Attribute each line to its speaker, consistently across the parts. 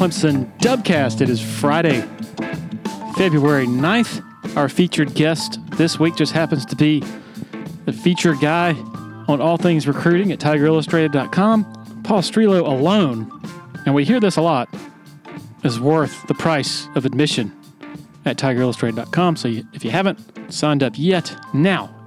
Speaker 1: Clemson Dubcast. It is Friday, February 9th. Our featured guest this week just happens to be the featured guy on all things recruiting at TigerIllustrated.com. Paul Strelow alone, and we hear this a lot, is worth the price of admission at TigerIllustrated.com. So if you haven't signed up yet, now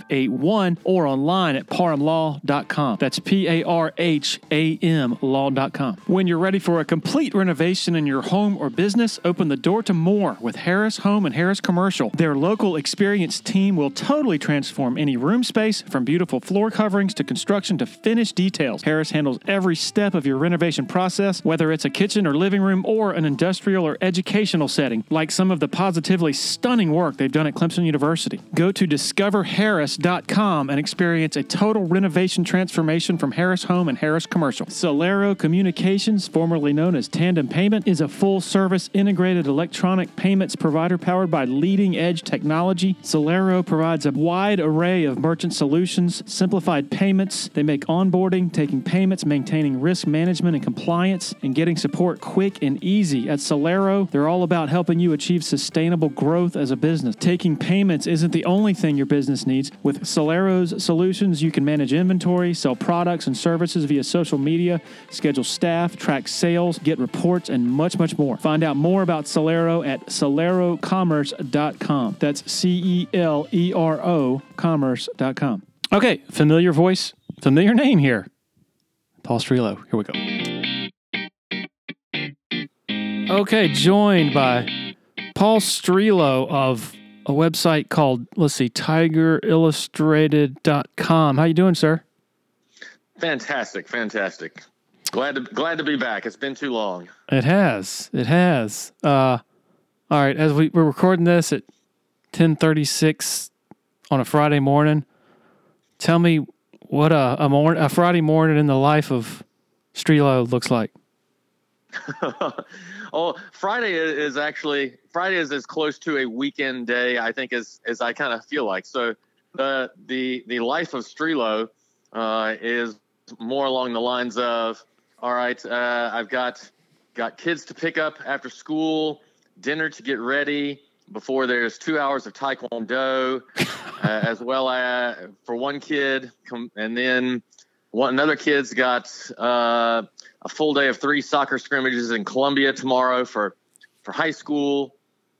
Speaker 1: 4581 or online at parhamlaw.com. That's P A R H A M law.com. When you're ready for a complete renovation in your home or business, open the door to more with Harris Home and Harris Commercial. Their local experienced team will totally transform any room space from beautiful floor coverings to construction to finished details. Harris handles every step of your renovation process, whether it's a kitchen or living room or an industrial or educational setting, like some of the positively stunning work they've done at Clemson University. Go to discoverharris.com and experience a total renovation transformation from Harris Home and Harris Commercial. Celero Communications, formerly known as Tandem Payment, is a full service integrated electronic payments provider powered by leading edge technology. Celero provides a wide array of merchant solutions, simplified payments. They make onboarding, taking payments, maintaining risk management and compliance, and getting support quick and easy. At Celero, they're all about helping you achieve sustainable growth as a business. Taking payments isn't the only thing your business needs. With Celero's solutions, you can manage inventory, sell products and services via social media, schedule staff, track sales, get reports, and much, much more. Find out more about Celero at celerocommerce.com. That's C E L E R O commerce.com. Okay, familiar voice, familiar name here. Paul Strelow. Here we go. Okay, joined by Paul Strelow of a website called, let's see, tigerillustrated.com. How you doing, sir?
Speaker 2: Fantastic, fantastic. Glad to glad to be back. It's been too long.
Speaker 1: It has. It has. Uh, all right, as we, we're recording this at 1036 on a Friday morning, tell me what a, a, mor- a Friday morning in the life of Strelow looks like.
Speaker 2: oh, Friday is actually Friday is as close to a weekend day, I think, as as I kind of feel like. So the the the life of Strelow uh, is more along the lines of, all right, uh, I've got got kids to pick up after school, dinner to get ready before there's two hours of taekwondo, uh, as well as for one kid, and then one another kid's got uh, a full day of three soccer scrimmages in Columbia tomorrow for for high school,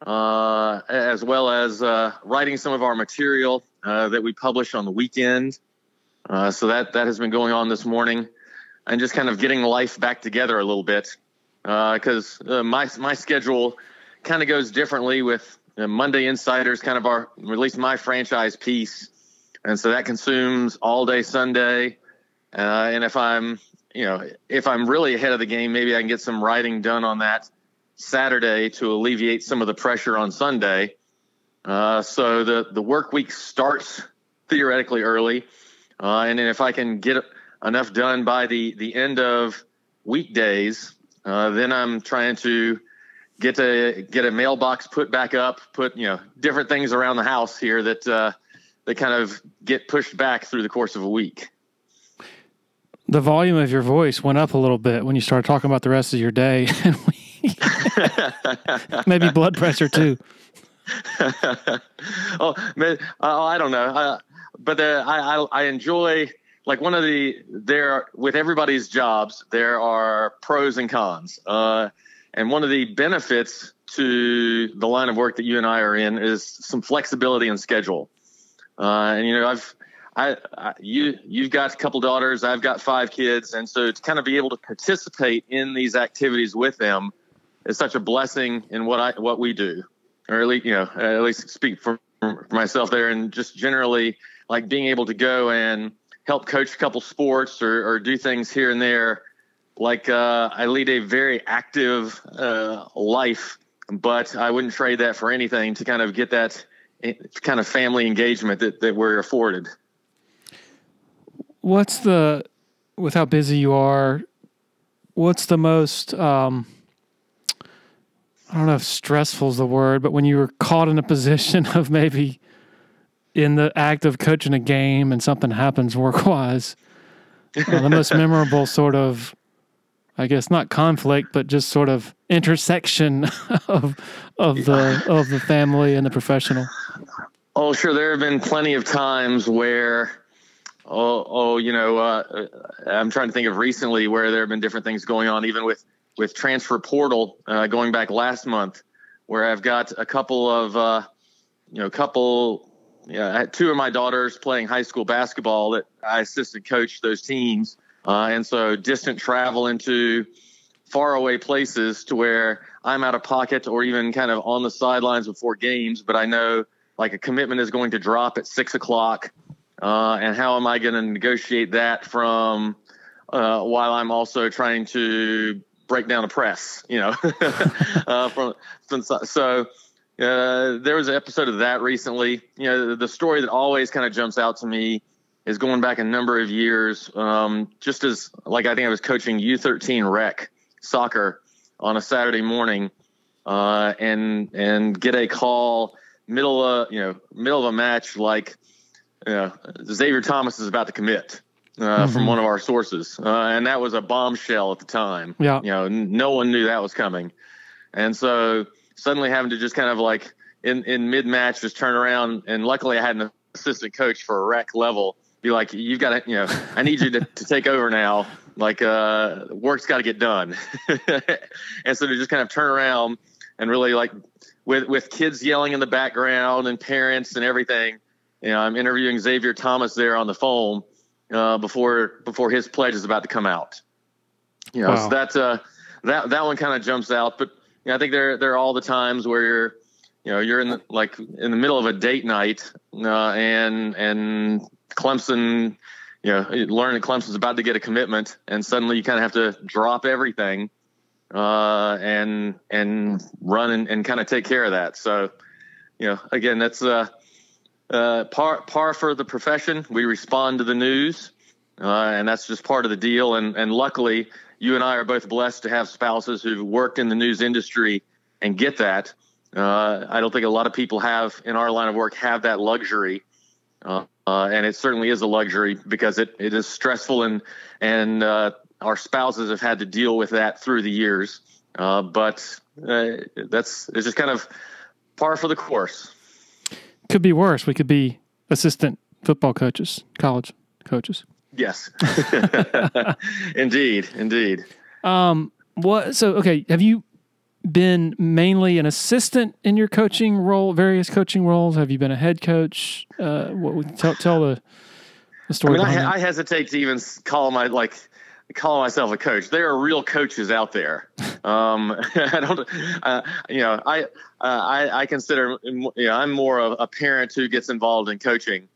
Speaker 2: uh, as well as uh, writing some of our material uh, that we publish on the weekend. Uh, so that that has been going on this morning, and just kind of getting life back together a little bit because uh, my my schedule kind of goes differently with Monday Insiders, kind of our at least my franchise piece, and so that consumes all day Sunday. Uh, and if I'm, you know, if I'm really ahead of the game, maybe I can get some writing done on that Saturday to alleviate some of the pressure on Sunday. Uh, so the the work week starts theoretically early, uh, and then if I can get enough done by the the end of weekdays, uh, then I'm trying to get a get a mailbox put back up, put you know different things around the house here that uh, that kind of get pushed back through the course of a week
Speaker 1: the volume of your voice went up a little bit when you started talking about the rest of your day. Maybe blood pressure too.
Speaker 2: oh, man, oh, I don't know. Uh, but uh, I, I, I enjoy like one of the there with everybody's jobs there are pros and cons. Uh, and one of the benefits to the line of work that you and I are in is some flexibility in schedule. Uh, and you know, I've I, I, you you've got a couple daughters, I've got five kids, and so to kind of be able to participate in these activities with them is such a blessing in what I what we do, or at least you know at least speak for, for myself there, and just generally like being able to go and help coach a couple sports or, or do things here and there like uh, I lead a very active uh, life, but I wouldn't trade that for anything to kind of get that eh, kind of family engagement that, that we're afforded.
Speaker 1: What's the, with how busy you are, what's the most, um, I don't know if stressful is the word, but when you were caught in a position of maybe in the act of coaching a game and something happens work wise, uh, the most memorable sort of, I guess not conflict, but just sort of intersection of of the of the family and the professional.
Speaker 2: Oh, sure. There have been plenty of times where, oh, oh, you know, uh, I'm trying to think of recently where there have been different things going on, even with with transfer portal uh, going back last month, where I've got a couple of, uh, you know, couple, yeah, I had two of my daughters playing high school basketball that I assisted coach those teams, uh, and so distant travel into faraway places to where I'm out of pocket or even kind of on the sidelines before games, but I know like a commitment is going to drop at six o'clock. Uh, and how am I going to negotiate that from uh, while I'm also trying to break down a press, you know, uh, from, from, so uh, there was an episode of that recently. You know, the, the story that always kind of jumps out to me is going back a number of years. Um, just as like I think I was coaching U13 rec soccer on a Saturday morning, uh, and and get a call middle of you know middle of a match like you know, Xavier Thomas is about to commit uh, mm-hmm. from one of our sources, uh, and that was a bombshell at the time.
Speaker 1: Yeah,
Speaker 2: you know, n- no one knew that was coming, and so suddenly having to just kind of like in in mid match just turn around, and luckily I had an assistant coach for a rec level be like, you've got to, you know, I need you to, to take over now. Like, uh, work's got to get done. and so to just kind of turn around and really like with with kids yelling in the background and parents and everything. You know, I'm interviewing Xavier Thomas there on the phone uh, before before his pledge is about to come out. You know, wow. so that's uh that that one kind of jumps out. But you know, I think there there are all the times where you're you know you're in the, like in the middle of a date night uh, and and Clemson you know learning Clemson's about to get a commitment and suddenly you kind of have to drop everything uh, and and run and, and kind of take care of that. So, you know, again, that's uh, uh, par par for the profession. We respond to the news, uh, and that's just part of the deal. And and luckily, you and I are both blessed to have spouses who've worked in the news industry and get that. Uh, I don't think a lot of people have in our line of work have that luxury. Uh, uh, and it certainly is a luxury because it, it is stressful and and our spouses have had to deal with that through the years. But that's it's just kind of par for the course.
Speaker 1: Could be worse. We could be assistant football coaches, college coaches.
Speaker 2: Yes, indeed, indeed.
Speaker 1: Um, what? So, okay, have you been mainly an assistant in your coaching role, various coaching roles? Have you been a head coach? Uh, what tell tell the the story?
Speaker 2: I mean, I, I, hesitate to even call my like call myself a coach. There are real coaches out there. Um, I don't, uh, you know, I, uh, I, I consider, you know, I'm more of a parent who gets involved in coaching.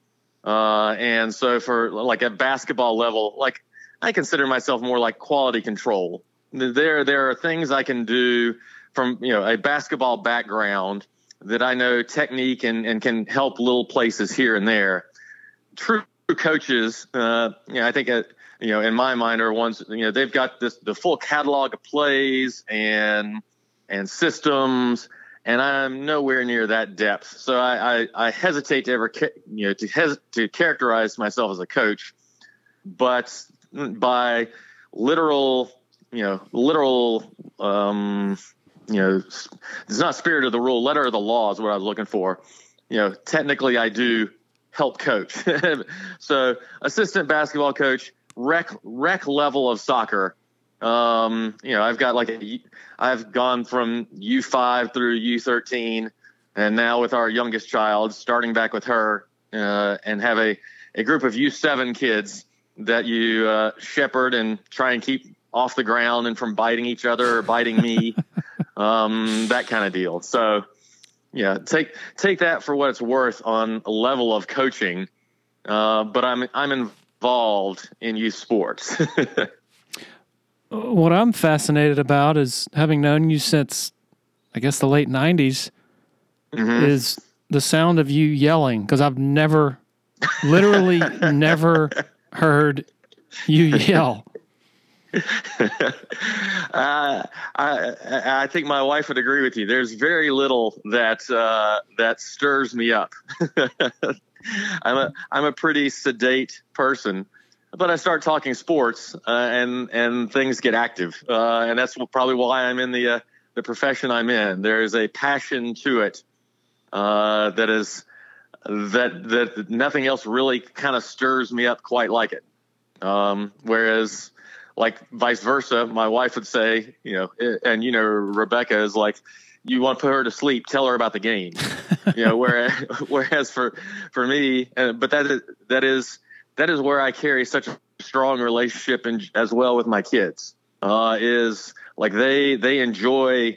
Speaker 2: Uh, and so for like a basketball level, like I consider myself more like quality control. There, there are things I can do from, you know, a basketball background that I know technique and, and can help little places here and there. True coaches, uh, you know, I think, you know, in my mind are ones, you know, they've got this, the full catalog of plays and, and systems, and I'm nowhere near that depth. So I, I, I hesitate to ever, you know, to, hes- to characterize myself as a coach, but by literal, you know, literal, um, you know, it's not spirit of the rule, letter of the law is what I was looking for. You know, technically I do help coach. so assistant basketball coach, rec rec level of soccer. Um, you know, I've got like a, I've gone from U5 through U13, and now with our youngest child, starting back with her, uh, and have a, a group of U7 kids that you uh, shepherd and try and keep off the ground and from biting each other or biting me, um, that kind of deal. So, yeah, take take that for what it's worth on a level of coaching. Uh, but I'm I'm in involved in youth sports.
Speaker 1: what I'm fascinated about is having known you since, I guess, the late 90s,
Speaker 2: Mhm.
Speaker 1: is the sound of you yelling because I've never, literally never heard you yell.
Speaker 2: uh, I, I think my wife would agree with you. There's very little that uh, that stirs me up. I'm a I'm a pretty sedate person, but I start talking sports uh, and and things get active, uh, and that's probably why I'm in the uh, the profession I'm in. There is a passion to it uh, that is that that nothing else really kind of stirs me up quite like it. Um, whereas like vice versa, my wife would say, you know, eh, and you know, Rebecca is like, you want to put her to sleep, tell her about the game, you know. Whereas, whereas for for me, uh, but that is that is that is where I carry such a strong relationship and as well with my kids. Uh, is like they they enjoy,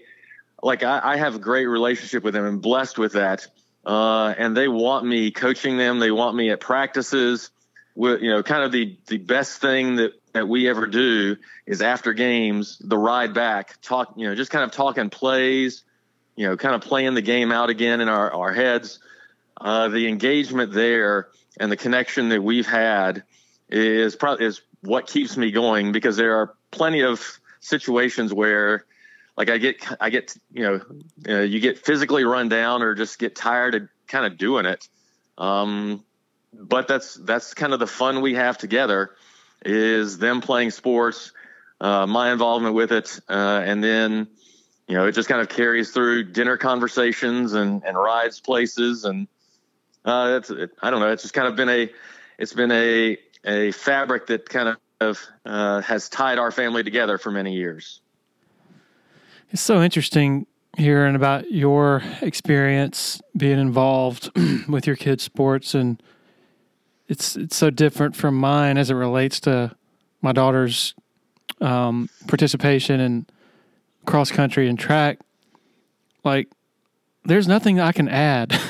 Speaker 2: like I, I have a great relationship with them and blessed with that. Uh, and they want me coaching them. They want me at practices. With, you know, kind of the the best thing that that we ever do is after games, the ride back, talk, you know, just kind of talking plays, you know, kind of playing the game out again in our, our heads. Uh, the engagement there and the connection that we've had is probably is what keeps me going because there are plenty of situations where like I get, I get, you know, uh, you get physically run down or just get tired of kind of doing it. Um, but that's, that's kind of the fun we have together is them playing sports, uh, my involvement with it, uh, and then you know it just kind of carries through dinner conversations and, and rides places, and uh, it's it, I don't know. It's just kind of been a it's been a a fabric that kind of uh, has tied our family together for many years.
Speaker 1: It's so interesting hearing about your experience being involved with your kids' sports and it's it's so different from mine as it relates to my daughter's um, participation in cross country and track. Like, there's nothing I can add.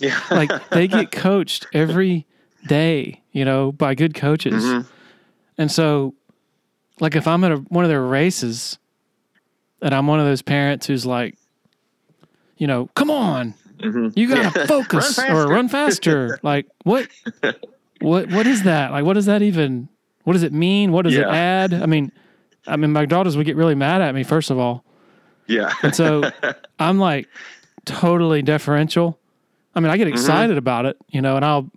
Speaker 2: Yeah,
Speaker 1: like they get coached every day, you know, by good coaches,
Speaker 2: Mhm.
Speaker 1: and so, like, if I'm at a, one of their races, and I'm one of those parents who's like, you know, come on,
Speaker 2: Mhm.
Speaker 1: you gotta
Speaker 2: Yeah.
Speaker 1: focus
Speaker 2: Run
Speaker 1: or run faster. like what? What? What is that? Like, what does that even? What does it mean? What does it add? I mean, I mean, my daughters would get really mad at me first of all,
Speaker 2: yeah,
Speaker 1: and so I'm like totally deferential. I mean, I get excited about it, you know, and I'll,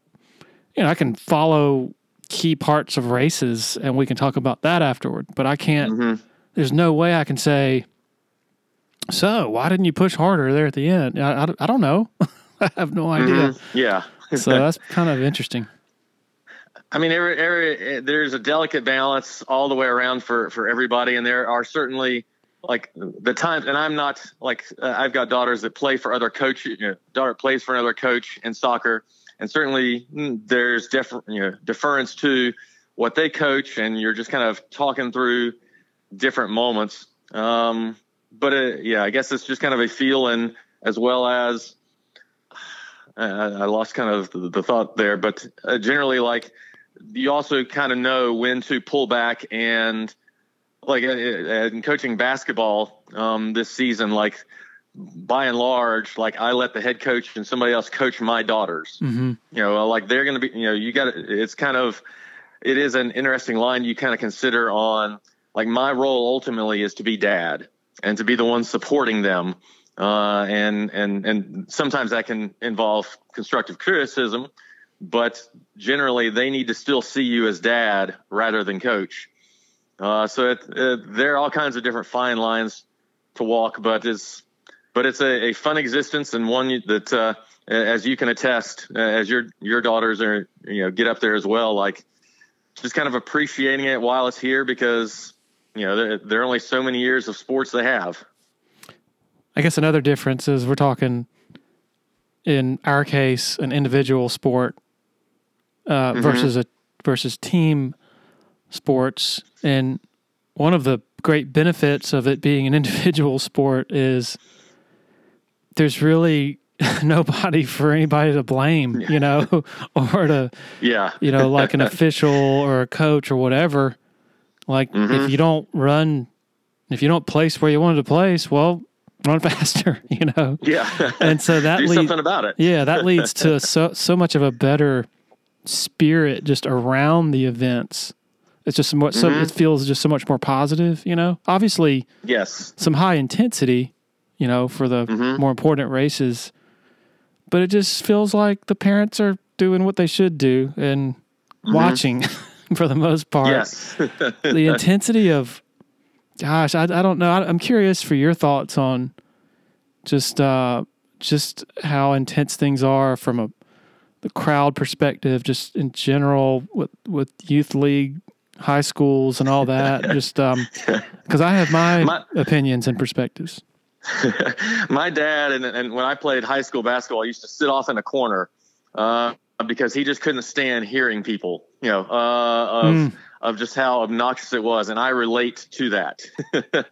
Speaker 1: you know, I can follow key parts of races and we can talk about that afterward. But I can't.
Speaker 2: Mhm.
Speaker 1: There's no way I can say. So why didn't you push harder there at the end? I, I, I don't know. I have no idea.
Speaker 2: Mhm. yeah.
Speaker 1: So that's kind of interesting.
Speaker 2: I mean, every, every there's a delicate balance all the way around for for everybody, and there are certainly like the times. And I'm not like uh, I've got daughters that play for other coaches. You know, daughter plays for another coach in soccer, and certainly mm, there's defer, you know deference to what they coach, and you're just kind of talking through different moments. Um, but uh, yeah, I guess it's just kind of a feeling as well as I, I lost kind of the, the thought there, but uh, generally, like you also kind of know when to pull back and like uh, uh, in coaching basketball um, this season, like by and large, like I let the head coach and somebody else coach my daughters.
Speaker 1: hmm
Speaker 2: You know, like they're going to be, you know, you got it's kind of, it is an interesting line you kind of consider on like my role ultimately is to be dad and to be the one supporting them. Uh, and, and, and sometimes that can involve constructive criticism, but generally they need to still see you as dad rather than coach. Uh, so it, uh, there are all kinds of different fine lines to walk, but it's, but it's a, a fun existence and one that, uh, as you can attest, uh, as your, your daughters are, you know, get up there as well, like just kind of appreciating it while it's here because, you know, there, there are only so many years of sports they have.
Speaker 1: I guess another difference is we're talking, in our case, an individual sport uh, versus a versus team sports, and one of the great benefits of it being an individual sport is there's really nobody for anybody to blame, you know, or to
Speaker 2: Yeah.
Speaker 1: you know, like an official or a coach or whatever. Like
Speaker 2: Mhm.
Speaker 1: if you don't run, if you don't place where you wanted to place, well, run faster. You know,
Speaker 2: Yeah.
Speaker 1: and so that leads.
Speaker 2: something about it.
Speaker 1: Yeah, that leads to so so much of a better spirit just around the events. It's just somewhat, so
Speaker 2: Mhm.
Speaker 1: it feels just so much more positive. You know, obviously
Speaker 2: Yes.
Speaker 1: some high intensity. You know, for the
Speaker 2: Mhm.
Speaker 1: more important races, but it just feels like the parents are doing what they should do and watching for the most part.
Speaker 2: Yes.
Speaker 1: The intensity of, gosh, I, I don't know. I, I'm curious for your thoughts on just uh, just how intense things are from a the crowd perspective, just in general with with youth league, high schools, and all that. just because I have my,
Speaker 2: My-
Speaker 1: opinions and perspectives.
Speaker 2: my dad and, and when I played high school basketball, I used to sit off in a corner uh, because he just couldn't stand hearing people, you know, uh, of
Speaker 1: Mm.
Speaker 2: of just how obnoxious it was, and I relate to that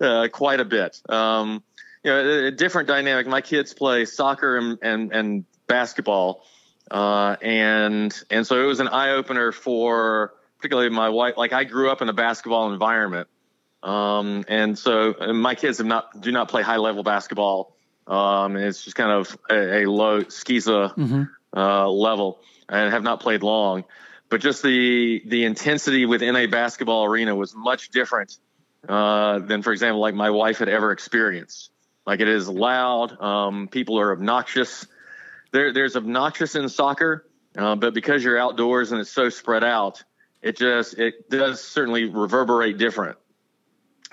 Speaker 2: uh, quite a bit. Um, you know, a, a different dynamic. My kids play soccer and and, and basketball, uh, and and so it was an eye opener for particularly my wife. Like I grew up in a basketball environment. Um, and so and my kids have not do not play high level basketball. Um, it's just kind of a, a low skiza
Speaker 1: hmm
Speaker 2: uh, level and have not played long. But just the the intensity within a basketball arena was much different uh, than, for example, like my wife had ever experienced. Like it is loud. Um, people are obnoxious. There, there's obnoxious in soccer, uh, but because you're outdoors and it's so spread out, it just it does certainly reverberate different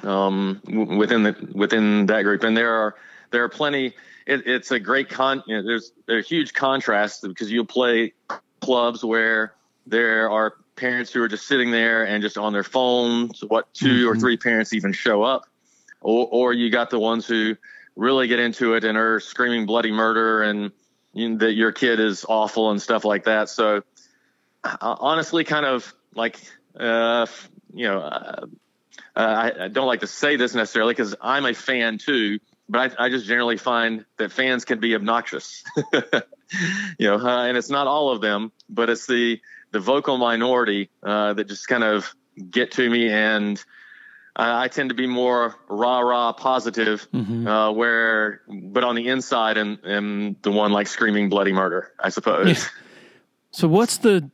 Speaker 2: um, w- within the within that group. And there are there are plenty. It, it's a great con. You know, there's a huge contrast because you'll play clubs where there are parents who are just sitting there and just on their phones. What 2 or
Speaker 1: Mhm.
Speaker 2: three parents even show up, or or you got the ones who really get into it and are screaming bloody murder and you that your kid is awful and stuff like that. So uh, honestly, kind of like uh, you know. Uh, uh, I, I don't like to say this necessarily because I'm a fan too, but I, I just generally find that fans can be obnoxious. you know, uh, and it's not all of them, but it's the the vocal minority uh, that just kind of get to me, and I, I tend to be more rah rah positive,
Speaker 1: hmm
Speaker 2: uh, where but on the inside, and am the one like screaming bloody murder, I suppose.
Speaker 1: Yeah. So what's the?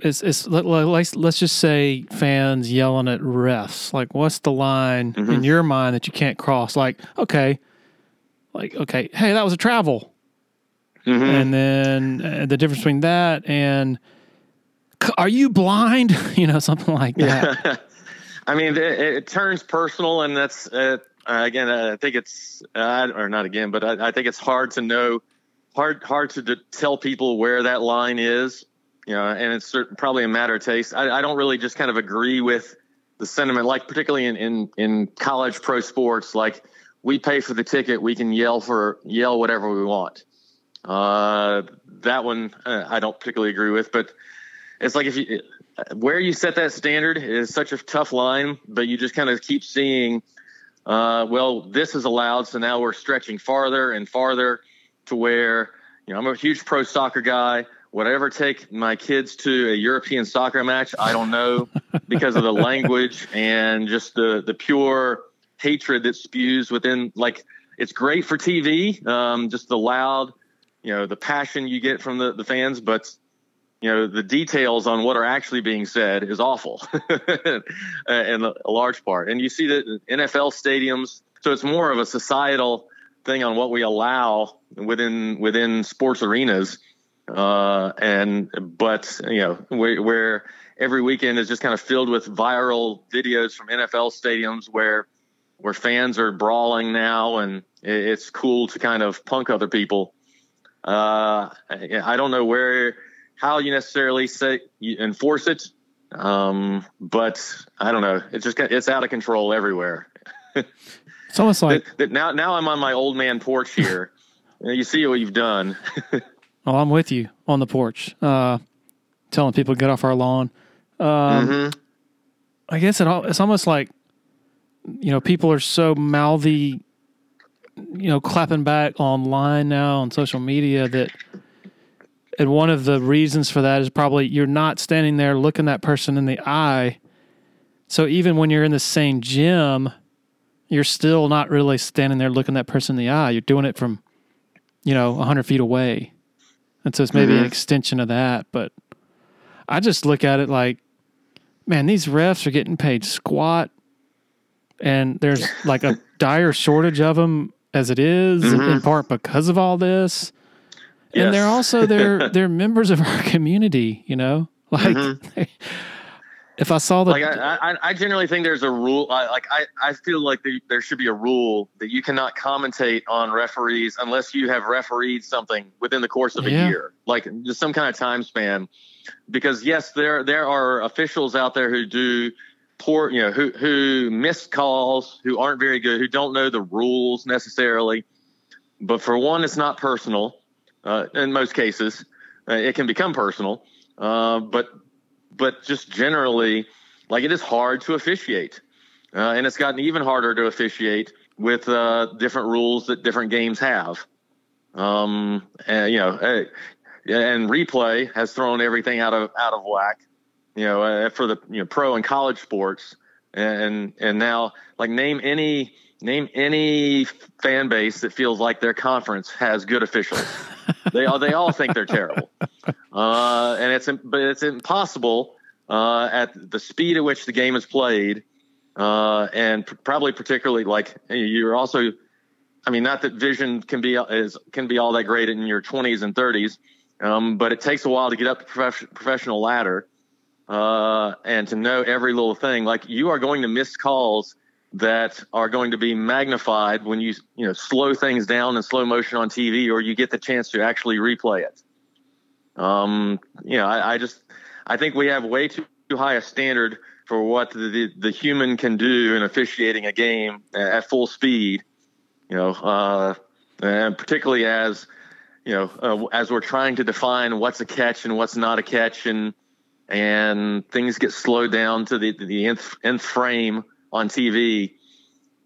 Speaker 1: It's, it's let, let- let's just say fans yelling at refs. Like, what's the line in
Speaker 2: Mhm.
Speaker 1: your mind that you can't cross? Like, okay, like okay, hey, that was a travel,
Speaker 2: Mhm.
Speaker 1: and then uh, the difference between that and "C- are you blind? you know, something like that.
Speaker 2: I mean, it, it turns personal, and that's uh, again. I think it's uh, or not again, but I, I think it's hard to know, hard hard to d- tell people where that line is. You know, and it's cer- probably a matter of taste. I, I don't really just kind of agree with the sentiment, like particularly in, in in college pro sports. Like we pay for the ticket, we can yell for yell whatever we want. Uh, that one uh, I don't particularly agree with, but it's like if you where you set that standard is such a tough line, but you just kind of keep seeing, uh, well, this is allowed, so now we're stretching farther and farther to where, you know, I'm a huge pro soccer guy. Whatever take my kids to a European soccer match, I don't know because of the language and just the the pure hatred that spews within. Like it's great for TV, um, just the loud, you know, the passion you get from the the fans, but you know the details on what are actually being said is awful in a large part. And you see that in nfl stadiums so it's more of a societal thing on what we allow within within sports arenas uh, and but you know where, where every weekend is just kind of filled with viral videos from nfl stadiums where where fans are brawling now and it's cool to kind of punk other people. Uh, I I don't know where how you necessarily say you enforce it, um, but I don't know. It's just it's out of control everywhere.
Speaker 1: It's almost like
Speaker 2: That- that now now I'm on my old man porch here. you see what you've done.
Speaker 1: oh, I'm with you on the porch, uh, telling people to get off our lawn. Um,
Speaker 2: Mhm.
Speaker 1: I guess it all, it's almost like, you know, people are so mouthy, you know, clapping back online now on social media that And one of the reasons for that is probably you're not standing there looking that person in the eye. So even when you're in the same gym, you're still not really standing there looking that person in the eye. You're doing it from, you know, 100 feet away. And so it's maybe mm-hmm. an extension of that. But I just look at it like, man, these refs are getting paid squat. And there's like a dire shortage of them as it is, mm-hmm. in part because of all this. Yes. And they're also they're they're members of our community, you know. Like mm-hmm. if I saw the
Speaker 2: like, I, I, I generally think there's a rule. I, like I, I feel like there, there should be a rule that you cannot commentate on referees unless you have refereed something within the course of yeah. a year, like just some kind of time span. Because yes, there there are officials out there who do poor, you know, who who miss calls, who aren't very good, who don't know the rules necessarily. But for one, it's not personal. Uh, in most cases, uh, it can become personal. Uh, but but just generally, like it is hard to officiate, uh, and it's gotten even harder to officiate with uh, different rules that different games have. Um, and, you know, and replay has thrown everything out of out of whack you know, uh, for the you know pro and college sports, and and now like name any name any fan base that feels like their conference has good officials. they all they all think they're terrible, uh, and it's but it's impossible uh, at the speed at which the game is played, uh, and probably particularly like you're also. I mean, not that vision can be is can be all that great in your 20s and 30s, um, but it takes a while to get up the prof- professional ladder uh, and to know every little thing. Like you are going to miss calls that are going to be magnified when you you know slow things down in slow motion on TV, or you get the chance to actually replay it. Um, you know, I, I just I think we have way too, high a standard for what the, the, the human can do in officiating a game at full speed. You know, uh, and particularly as you know, uh, as we're trying to define what's a catch and what's not a catch, and and things get slowed down to the the nth, nth frame on TV.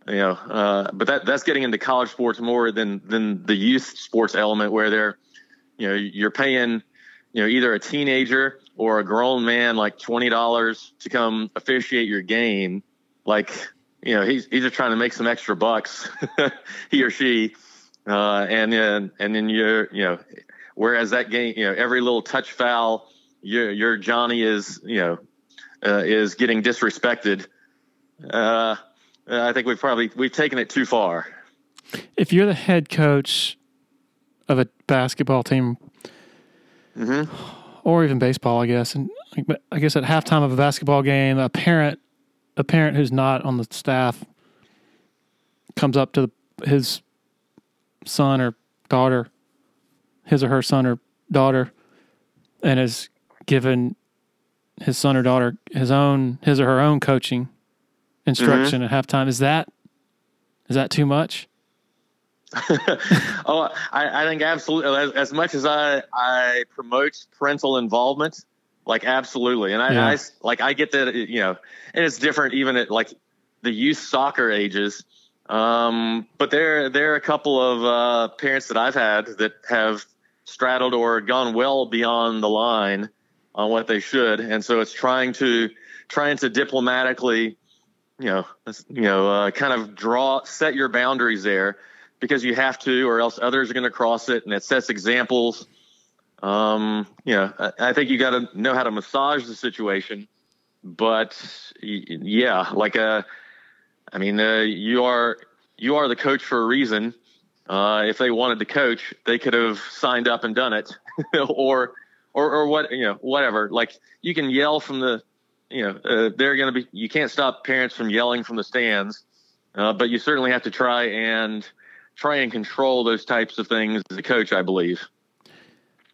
Speaker 2: You know, uh, but that that's getting into college sports more than than the youth sports element where they're, you know, you're paying, you know, either a teenager or a grown man like twenty dollars to come officiate your game. Like, you know, he's he's just trying to make some extra bucks, he or she, uh, and then and then you're you know, whereas that game, you know, every little touch foul your your Johnny is you know uh, is getting disrespected. Uh, I think we've probably we've taken it too far.
Speaker 1: If you're the head coach of a basketball team, mm-hmm. or even baseball, I guess, and I guess at halftime of a basketball game, a parent a parent who's not on the staff comes up to the, his son or daughter, his or her son or daughter, and is given his son or daughter his own his or her own coaching instruction mm-hmm. at halftime. Is that is that too much?
Speaker 2: oh, I, I, think absolutely. As, as, much as I I promote parental involvement, like absolutely, and I, yeah. I like I get that you know, and it's different even at like the youth soccer ages. Um, but there there are a couple of uh, parents that I've had that have straddled or gone well beyond the line on what they should, and so it's trying to trying to diplomatically, you know, you know, uh, kind of draw set your boundaries there because you have to, or else others are going to cross it, and it sets examples. Um, you know, I, I think you got to know how to massage the situation, but yeah, like a, uh, I mean, uh, you are you are the coach for a reason. Uh, if they wanted to coach, they could have signed up and done it, or or or what you know whatever like you can yell from the you know uh, they're going to be you can't stop parents from yelling from the stands uh, but you certainly have to try and try and control those types of things as a coach i believe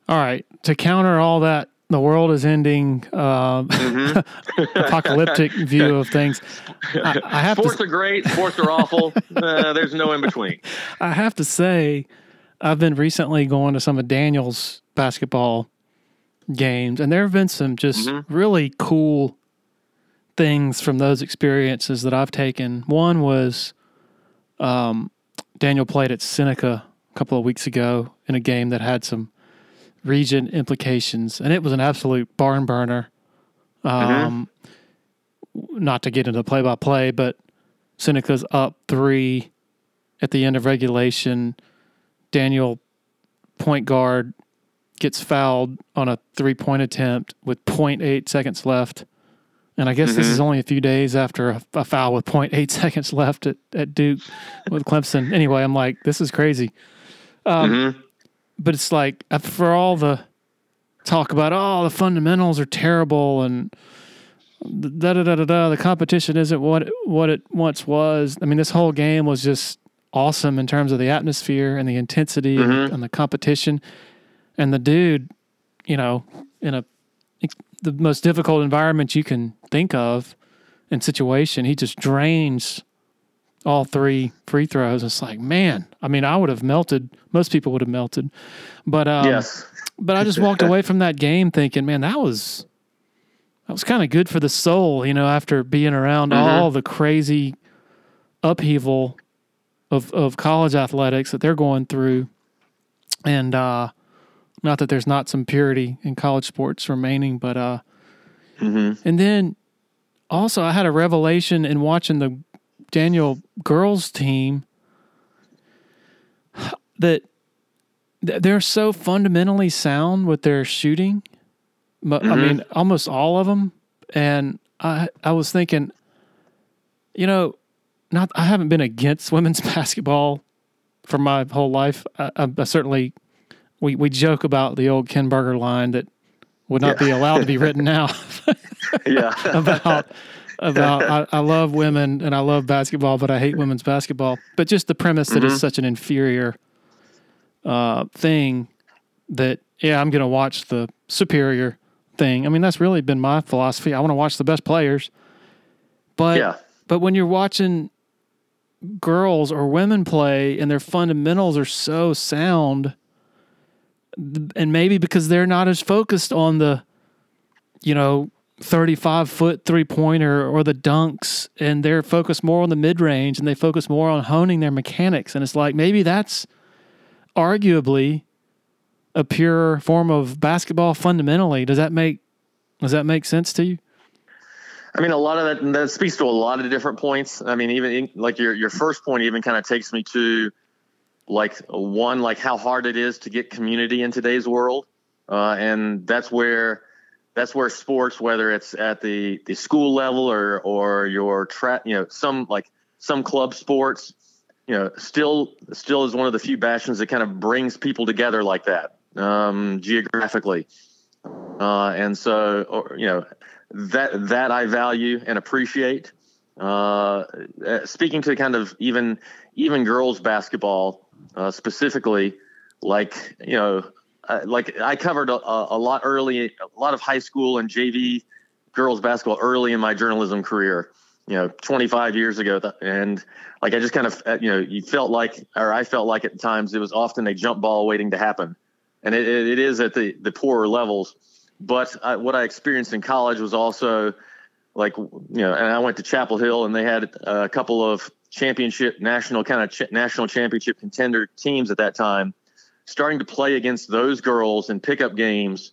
Speaker 1: all right to counter all that the world is ending uh, mm-hmm. apocalyptic view of things
Speaker 2: I, I have sports to, are great sports are awful uh, there's no in between
Speaker 1: i have to say i've been recently going to some of daniel's basketball games, and there have been some just mm-hmm. really cool things from those experiences that I've taken. One was um, Daniel played at Seneca a couple of weeks ago in a game that had some region implications, and it was an absolute barn burner. Um, mm-hmm. Not to get into the play by play, but Seneca's up three at the end of regulation. Daniel, point guard, gets fouled on a three point attempt with 0.8 seconds left. And I guess mm-hmm. this is mm-hmm. only a few days after a, a, foul with 0.8 seconds left at, at Duke with Clemson. Anyway, I'm like, this is crazy. Um, mm-hmm. But it's like, uh, for all the talk about, oh, the fundamentals are terrible and da da da da da, the competition isn't what, what it once was. I mean, this whole game was just awesome in terms of the atmosphere and the intensity mm-hmm. and, and the competition. And the dude, you know, in a the most difficult environment you can think of and situation, he just drains all three free throws. It's like, man, I mean, I would have melted. Most people would have melted, but um,
Speaker 2: yes.
Speaker 1: but I just walked away from that game thinking, man, that was that was kind of good for the soul, you know, after being around mm-hmm. all the crazy upheaval of of college athletics that they're going through, and uh, not that there's not some purity in college sports remaining, but uh, mm-hmm. and then also I had a revelation in watching the Daniel girls team that they're so fundamentally sound with their shooting. But mm-hmm. I mean, almost all of them. And I I was thinking, you know, not I haven't been against women's basketball for my whole life. I, I, I certainly we we joke about the old Ken Berger line that would not yeah. be allowed to be written now.
Speaker 2: yeah.
Speaker 1: about about I, I, love women and I love basketball, but I hate women's basketball. But just the premise that mm-hmm. it's such an inferior uh, thing that yeah, I'm going to watch the superior thing. I mean, that's really been my philosophy. I want to watch the best players. But yeah. but when you're watching girls or women play and their fundamentals are so sound and maybe because they're not as focused on the you know 35 foot three pointer or the dunks and they're focused more on the mid range and they focus more on honing their mechanics. And it's like maybe that's arguably a pure form of basketball fundamentally. Does that make does that make sense to you?
Speaker 2: I mean, a lot of that that speaks to a lot of different points. I mean, even in, like your your first point even kind of takes me to like one like how hard it is to get community in today's world, uh, and that's where that's where sports, whether it's at the the school level or or your track, you know, some like some club sports, you know, still still is one of the few bastions that kind of brings people together like that um, geographically. Uh, and so, or, you know, that that I value and appreciate. Uh, uh, speaking to kind of even even girls basketball uh, specifically, like you know, uh, like I covered a, a, lot early, a lot of high school and JV girls basketball early in my journalism career. You know, 25 years ago, and like I just kind of uh, you know, you felt like, or I felt like at times it was often a jump ball waiting to happen, and it, it is at the the poorer levels but I, what I experienced in college was also like you know, and I went to Chapel Hill, and they had a couple of championship, national kind of ch- national championship contender teams at that time, starting to play against those girls in pickup games.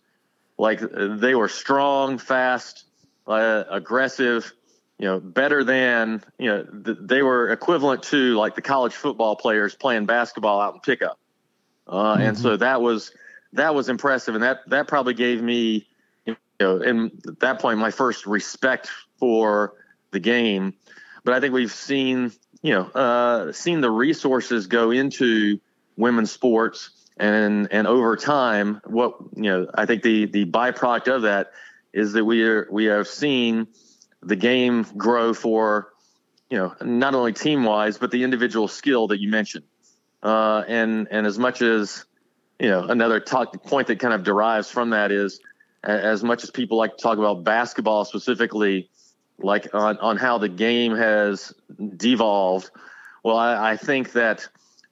Speaker 2: Like they were strong, fast, uh, aggressive, you know, better than you know th- they were equivalent to like the college football players playing basketball out in pickup. Uh, mm-hmm. And so that was that was impressive, and that that probably gave me, you know, in that point, my first respect for the game. But I think we've seen, you know, uh, the resources go into women's sports, and and over time, what you know, I think the the byproduct of that is that we are we have seen the game grow for, you know, not only team wise, but the individual skill that you mentioned. Uh, and and as much as you know, another talk, point that kind of derives from that is as much as people like to talk about basketball specifically, like on, on how the game has devolved. Well, I, I think that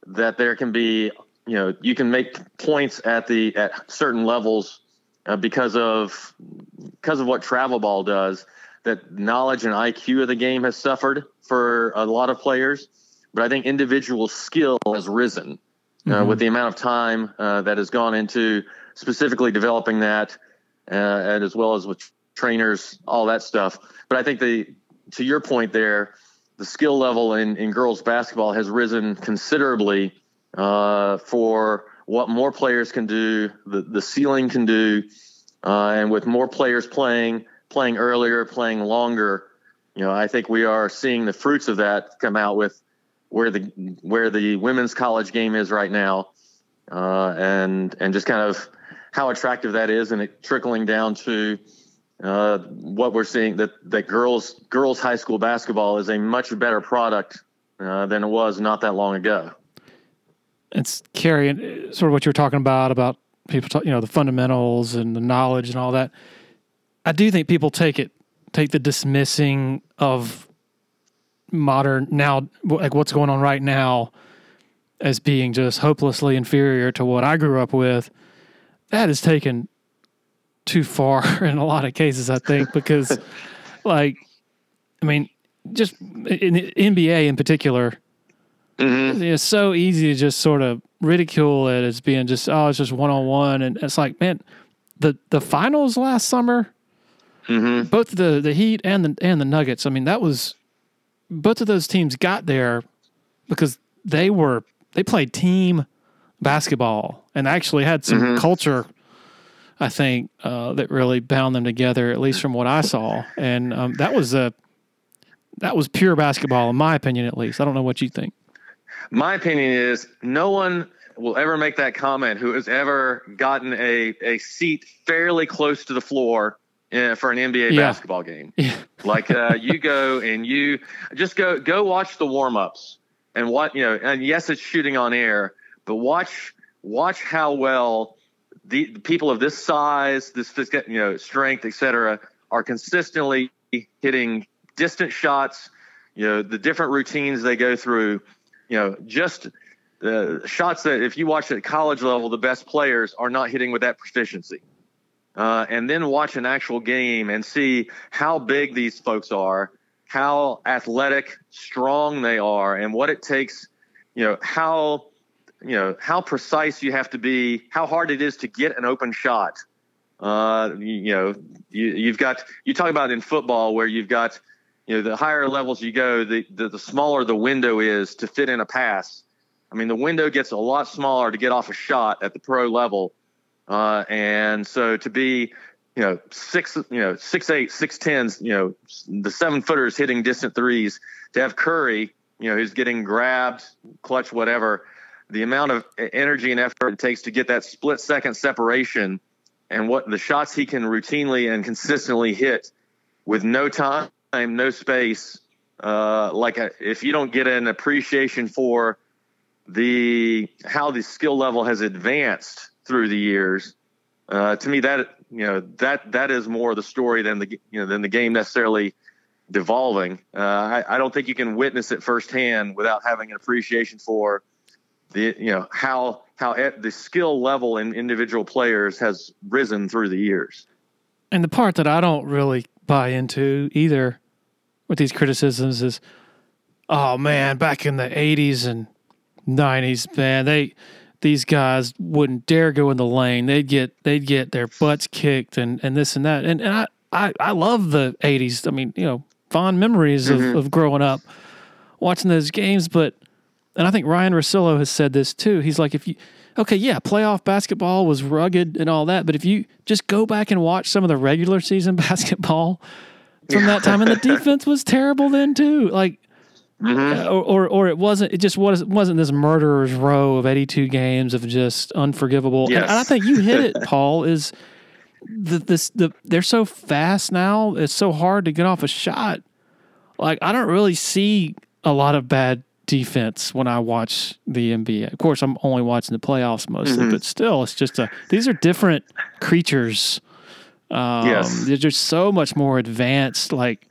Speaker 2: that there can be, you know, you can make points at the at certain levels uh, because of because of what travel ball does. That knowledge and IQ of the game has suffered for a lot of players, but I think individual skill has risen uh, mm-hmm. with the amount of time uh, that has gone into specifically developing that, uh, and as well as with trainers, all that stuff. But I think the to your point there, the skill level in, in girls basketball has risen considerably uh, for what more players can do, the, the ceiling can do, uh, and with more players playing, playing earlier, playing longer, you know, I think we are seeing the fruits of that come out with where the where the women's college game is right now, uh, and and just kind of how attractive that is, and it trickling down to uh, what we're seeing that that girls girls high school basketball is a much better product uh, than it was not that long ago.
Speaker 1: It's carrying uh, sort of what you're talking about about people, talk, you know, the fundamentals and the knowledge and all that. I do think people take it take the dismissing of modern now like what's going on right now as being just hopelessly inferior to what I grew up with. That is taken too far in a lot of cases, I think, because like I mean, just in the NBA in particular, mm-hmm. it's so easy to just sort of ridicule it as being just oh, it's just one on one, and it's like man, the the finals last summer, mm-hmm. both the the Heat and the and the Nuggets. I mean, that was both of those teams got there because they were they played team basketball and actually had some mm-hmm. culture I think uh, that really bound them together, at least from what I saw. And um, that was a that was pure basketball, in my opinion, at least. I don't know what you think.
Speaker 2: My opinion is no one will ever make that comment who has ever gotten a, a seat fairly close to the floor uh, for an NBA yeah. basketball game. Yeah. like uh, you go and you just go go watch the warm ups and what you know. And yes, it's shooting on air, but watch watch how well the, the people of this size, this you know strength, etc., are consistently hitting distant shots. You know the different routines they go through. You know just the shots that if you watch at college level, the best players are not hitting with that proficiency. Uh, and then watch an actual game and see how big these folks are, how athletic, strong they are, and what it takes. You know how you know how precise you have to be, how hard it is to get an open shot. Uh, you, you, know, you, have got you talk about in football where you've got you know the higher levels you go, the, the the smaller the window is to fit in a pass. I mean, the window gets a lot smaller to get off a shot at the pro level, uh, and so to be you know six you know six eight six tens you know the seven footers hitting distant threes to have Curry you know who's getting grabbed clutch whatever the amount of energy and effort it takes to get that split second separation and what the shots he can routinely and consistently hit with no time, no space. Uh, like a, if you don't get an appreciation for the how the skill level has advanced through the years, uh, to me that you know that that is more the story than the you know than the game necessarily devolving. Uh, I, I don't think you can witness it firsthand without having an appreciation for the you know how how the skill level in individual players has risen through the years.
Speaker 1: And the part that I don't really buy into either with these criticisms is, oh man, back in the '80s and '90s, man, they these guys wouldn't dare go in the lane. They'd get they'd get their butts kicked and and this and that. And and I I, I love the '80s. I mean, you know, fond memories mm-hmm. of, of growing up watching those games, but and I think Ryan Russillo has said this too. He's like, if you, okay, yeah, playoff basketball was rugged and all that, but if you just go back and watch some of the regular season basketball from that time, and the defense was terrible then too. Like, mm-hmm. or, or, or it wasn't. It just was wasn't this murderer's row of eighty two games of just unforgivable. Yes. And, and I think you hit it, Paul. Is the this the they're so fast now. It's so hard to get off a shot. Like I don't really see a lot of bad defense when I watch the NBA. Of course, I'm only watching the playoffs mostly, mm-hmm. but still, it's just a. These are different creatures. Um, yes, they're just so much more advanced. Like,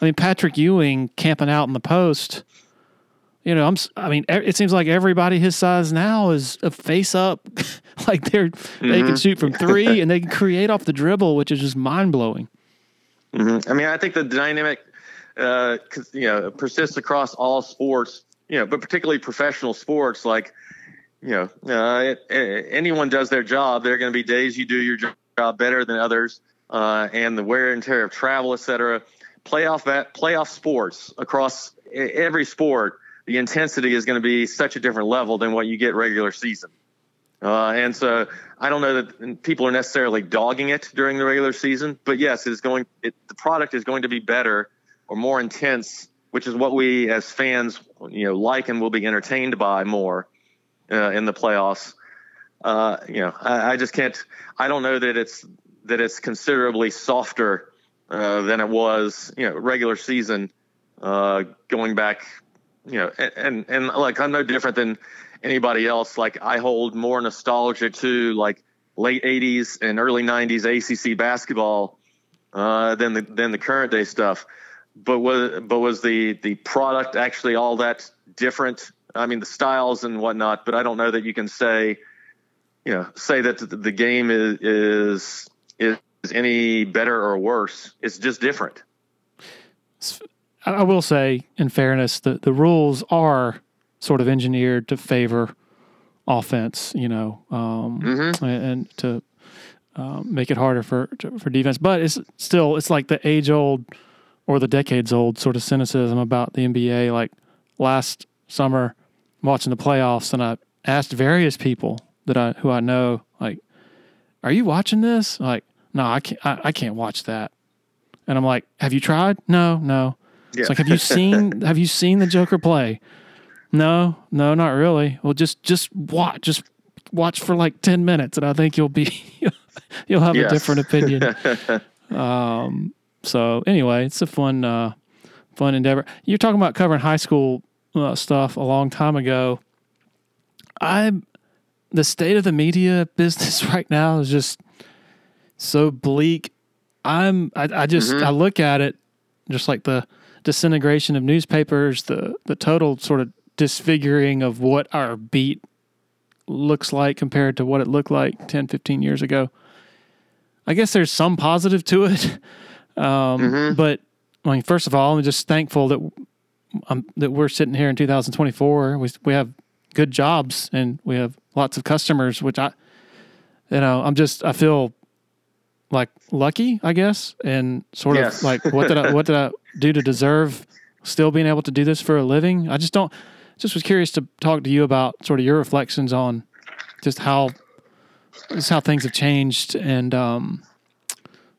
Speaker 1: I mean, Patrick Ewing camping out in the post. You know, I'm. I mean, it seems like everybody his size now is a face up. like they're mm-hmm. they can mm-hmm. shoot from three and they can create off the dribble, which is just mind blowing.
Speaker 2: Mm-hmm. I mean, I think the dynamic, uh, you know, persists across all sports you know, but particularly professional sports, like you know, uh, anyone does their job. There are going to be days you do your job better than others, uh, and the wear and tear of travel, et cetera. Playoff playoff sports across every sport, the intensity is going to be such a different level than what you get regular season. Uh, and so I don't know that people are necessarily dogging it during the regular season, but yes, it's going. It, the product is going to be better or more intense, which is what we as fans, you know, like and will be entertained by more uh, in the playoffs. Uh, you know, I, I, just can't. I don't know that it's that it's considerably softer uh, than it was, you know, regular season uh, going back. You know, and, and and like I'm no different than anybody else. Like I hold more nostalgia to like late '80s and early '90s ACC basketball uh, than the than the current day stuff. But was but was the the product actually all that different I mean, the styles and whatnot, but I don't know that you can say, you know, say that the game is is is any better or worse. It's just different.
Speaker 1: I will say, in fairness, the the rules are sort of engineered to favor offense, you know, um, mm-hmm. and, to um, make it harder for for defense. But it's still it's like the age old or the decades old sort of cynicism about the NBA. Like last summer, watching the playoffs and I asked various people that I who I know, like, "Are you watching this?" Like, no, I can't. I, I can't watch that. And I'm like, "Have you tried?" No, no. Yeah. It's like, have you seen have you seen the Joker play? No, no, not really. Well, just just watch, just watch for like ten minutes, and I think you'll be you'll have yes. a different opinion. um. So anyway, it's a fun uh, fun endeavor. You're talking about covering high school uh, stuff a long time ago. I the state of the media business right now is just so bleak. I'm I, I just mm-hmm. I look at it just like the disintegration of newspapers, the the total sort of disfiguring of what our beat looks like compared to what it looked like 10, 15 years ago. I guess there's some positive to it. Um, mm-hmm. But I mean, first of all, I'm just thankful that um, that we're sitting here in 2024. We we have good jobs and we have lots of customers, which I, you know, I'm just I feel like lucky, I guess, and sort yes. of like what did I what did I do to deserve still being able to do this for a living? I just don't. Just was curious to talk to you about sort of your reflections on just how just how things have changed and um,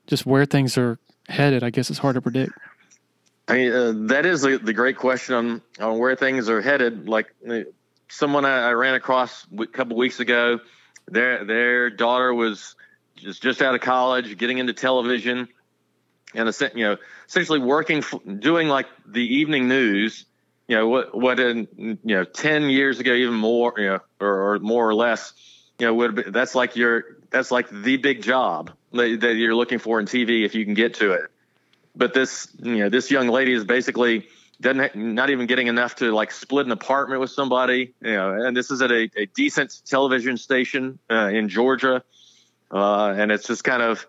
Speaker 1: just where things are headed. I guess it's hard to predict.
Speaker 2: I mean, uh, that is the, the great question on, on where things are headed. Like uh, someone I, I ran across a couple weeks ago, their their daughter was just just out of college, getting into television, and you know, essentially working, doing like the evening news. You know what what in you know ten years ago, even more, you know, or, or more or less, you know, would that's like your that's like the big job that, you're looking for in TV if you can get to it. But this you know this young lady is basically doesn't not even getting enough to like split an apartment with somebody you know and this is at a, a decent television station uh, in georgia. Uh, and it's just kind of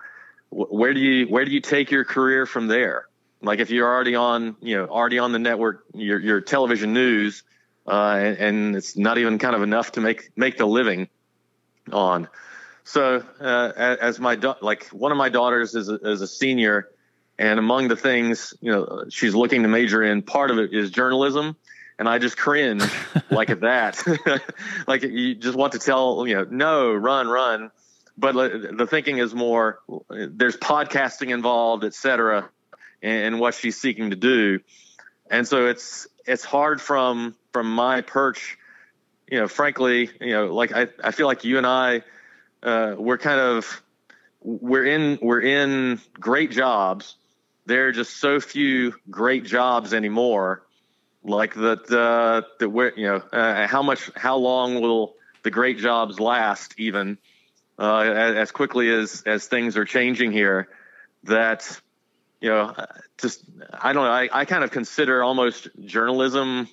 Speaker 2: where do you where do you take your career from there? Like if you're already on you know already on the network your your television news uh, and, and, it's not even kind of enough to make make the living on so uh, as my do- like one of my daughters is a, is a senior and among the things, you know, she's looking to major in, part of it is journalism. And I just cringe like at that. like you just want to tell, you know, no, run, run. But the thinking is more there's podcasting involved, et cetera, and what she's seeking to do. And so it's it's hard from from my perch, you know, frankly, you know, like I, I feel like you and I uh, we're kind of we're in we're in great jobs there are just so few great jobs anymore. Like that, uh, that where you know uh, how much, how long will the great jobs last? Even uh, as quickly as as things are changing here, that you know, just I don't know. I, I kind of consider almost journalism,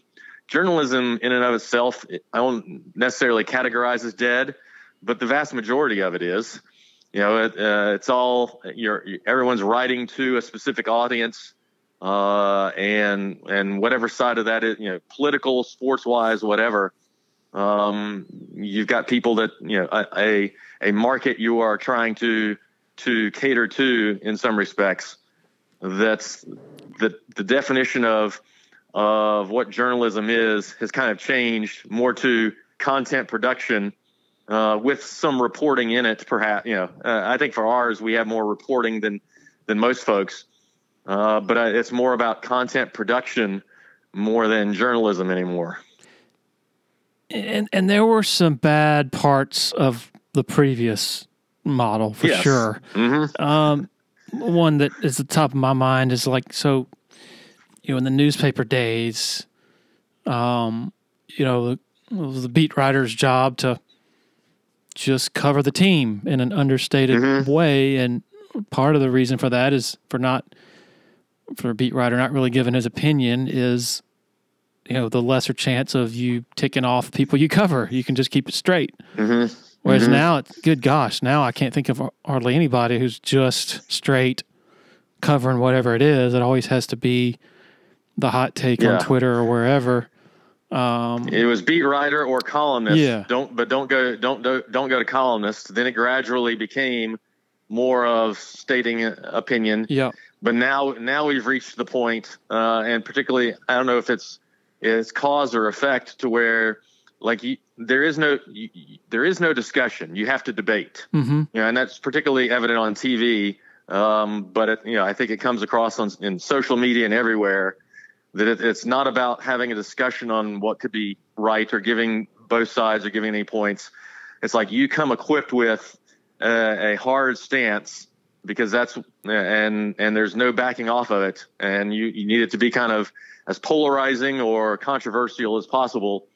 Speaker 2: journalism in and of itself. I don't necessarily categorize as dead, but the vast majority of it is you know, it, uh, it's all you're, everyone's writing to a specific audience, uh, and and whatever side of that is, you know, political, sports wise, whatever. Um, you've got people that you know a a market you are trying to to cater to in some respects. That's the the definition of of what journalism is has kind of changed more to content production uh, with some reporting in it. Perhaps you know, uh, I think for ours we have more reporting than than most folks, uh, but uh, it's more about content production more than journalism anymore
Speaker 1: and and there were some bad parts of the previous model for
Speaker 2: Yes.
Speaker 1: sure.
Speaker 2: Mm-hmm.
Speaker 1: Um, one that is the top of my mind is like so, you know, in the newspaper days, um, you know, it was the beat writer's job to just cover the team in an understated
Speaker 2: Mhm.
Speaker 1: way, and part of the reason for that is for not for a beat writer not really giving his opinion is you know the lesser chance of you ticking off people you cover. You can just keep it straight.
Speaker 2: Mm-hmm.
Speaker 1: Whereas
Speaker 2: Mhm.
Speaker 1: now, it's good gosh, now I can't think of hardly anybody who's just straight covering whatever it is. It always has to be the hot take
Speaker 2: Yeah.
Speaker 1: on Twitter or wherever. Um,
Speaker 2: It was beat writer or columnist.
Speaker 1: Yeah.
Speaker 2: Don't but don't go don't don't don't go to columnist. Then it gradually became more of stating opinion.
Speaker 1: yeah,
Speaker 2: But now now we've reached the point, uh, and particularly I don't know if it's it's cause or effect to where like you, there is no you, you- there is no discussion. You have to debate.
Speaker 1: Mm-hmm.
Speaker 2: You know, and that's particularly evident on TV. Um, but it, you know, I think it comes across on in social media and everywhere that it, it's not about having a discussion on what could be right or giving both sides or giving any points. It's like you come equipped with a, a hard stance because that's and and there's no backing off of it, and you you need it to be kind of as polarizing or controversial as possible,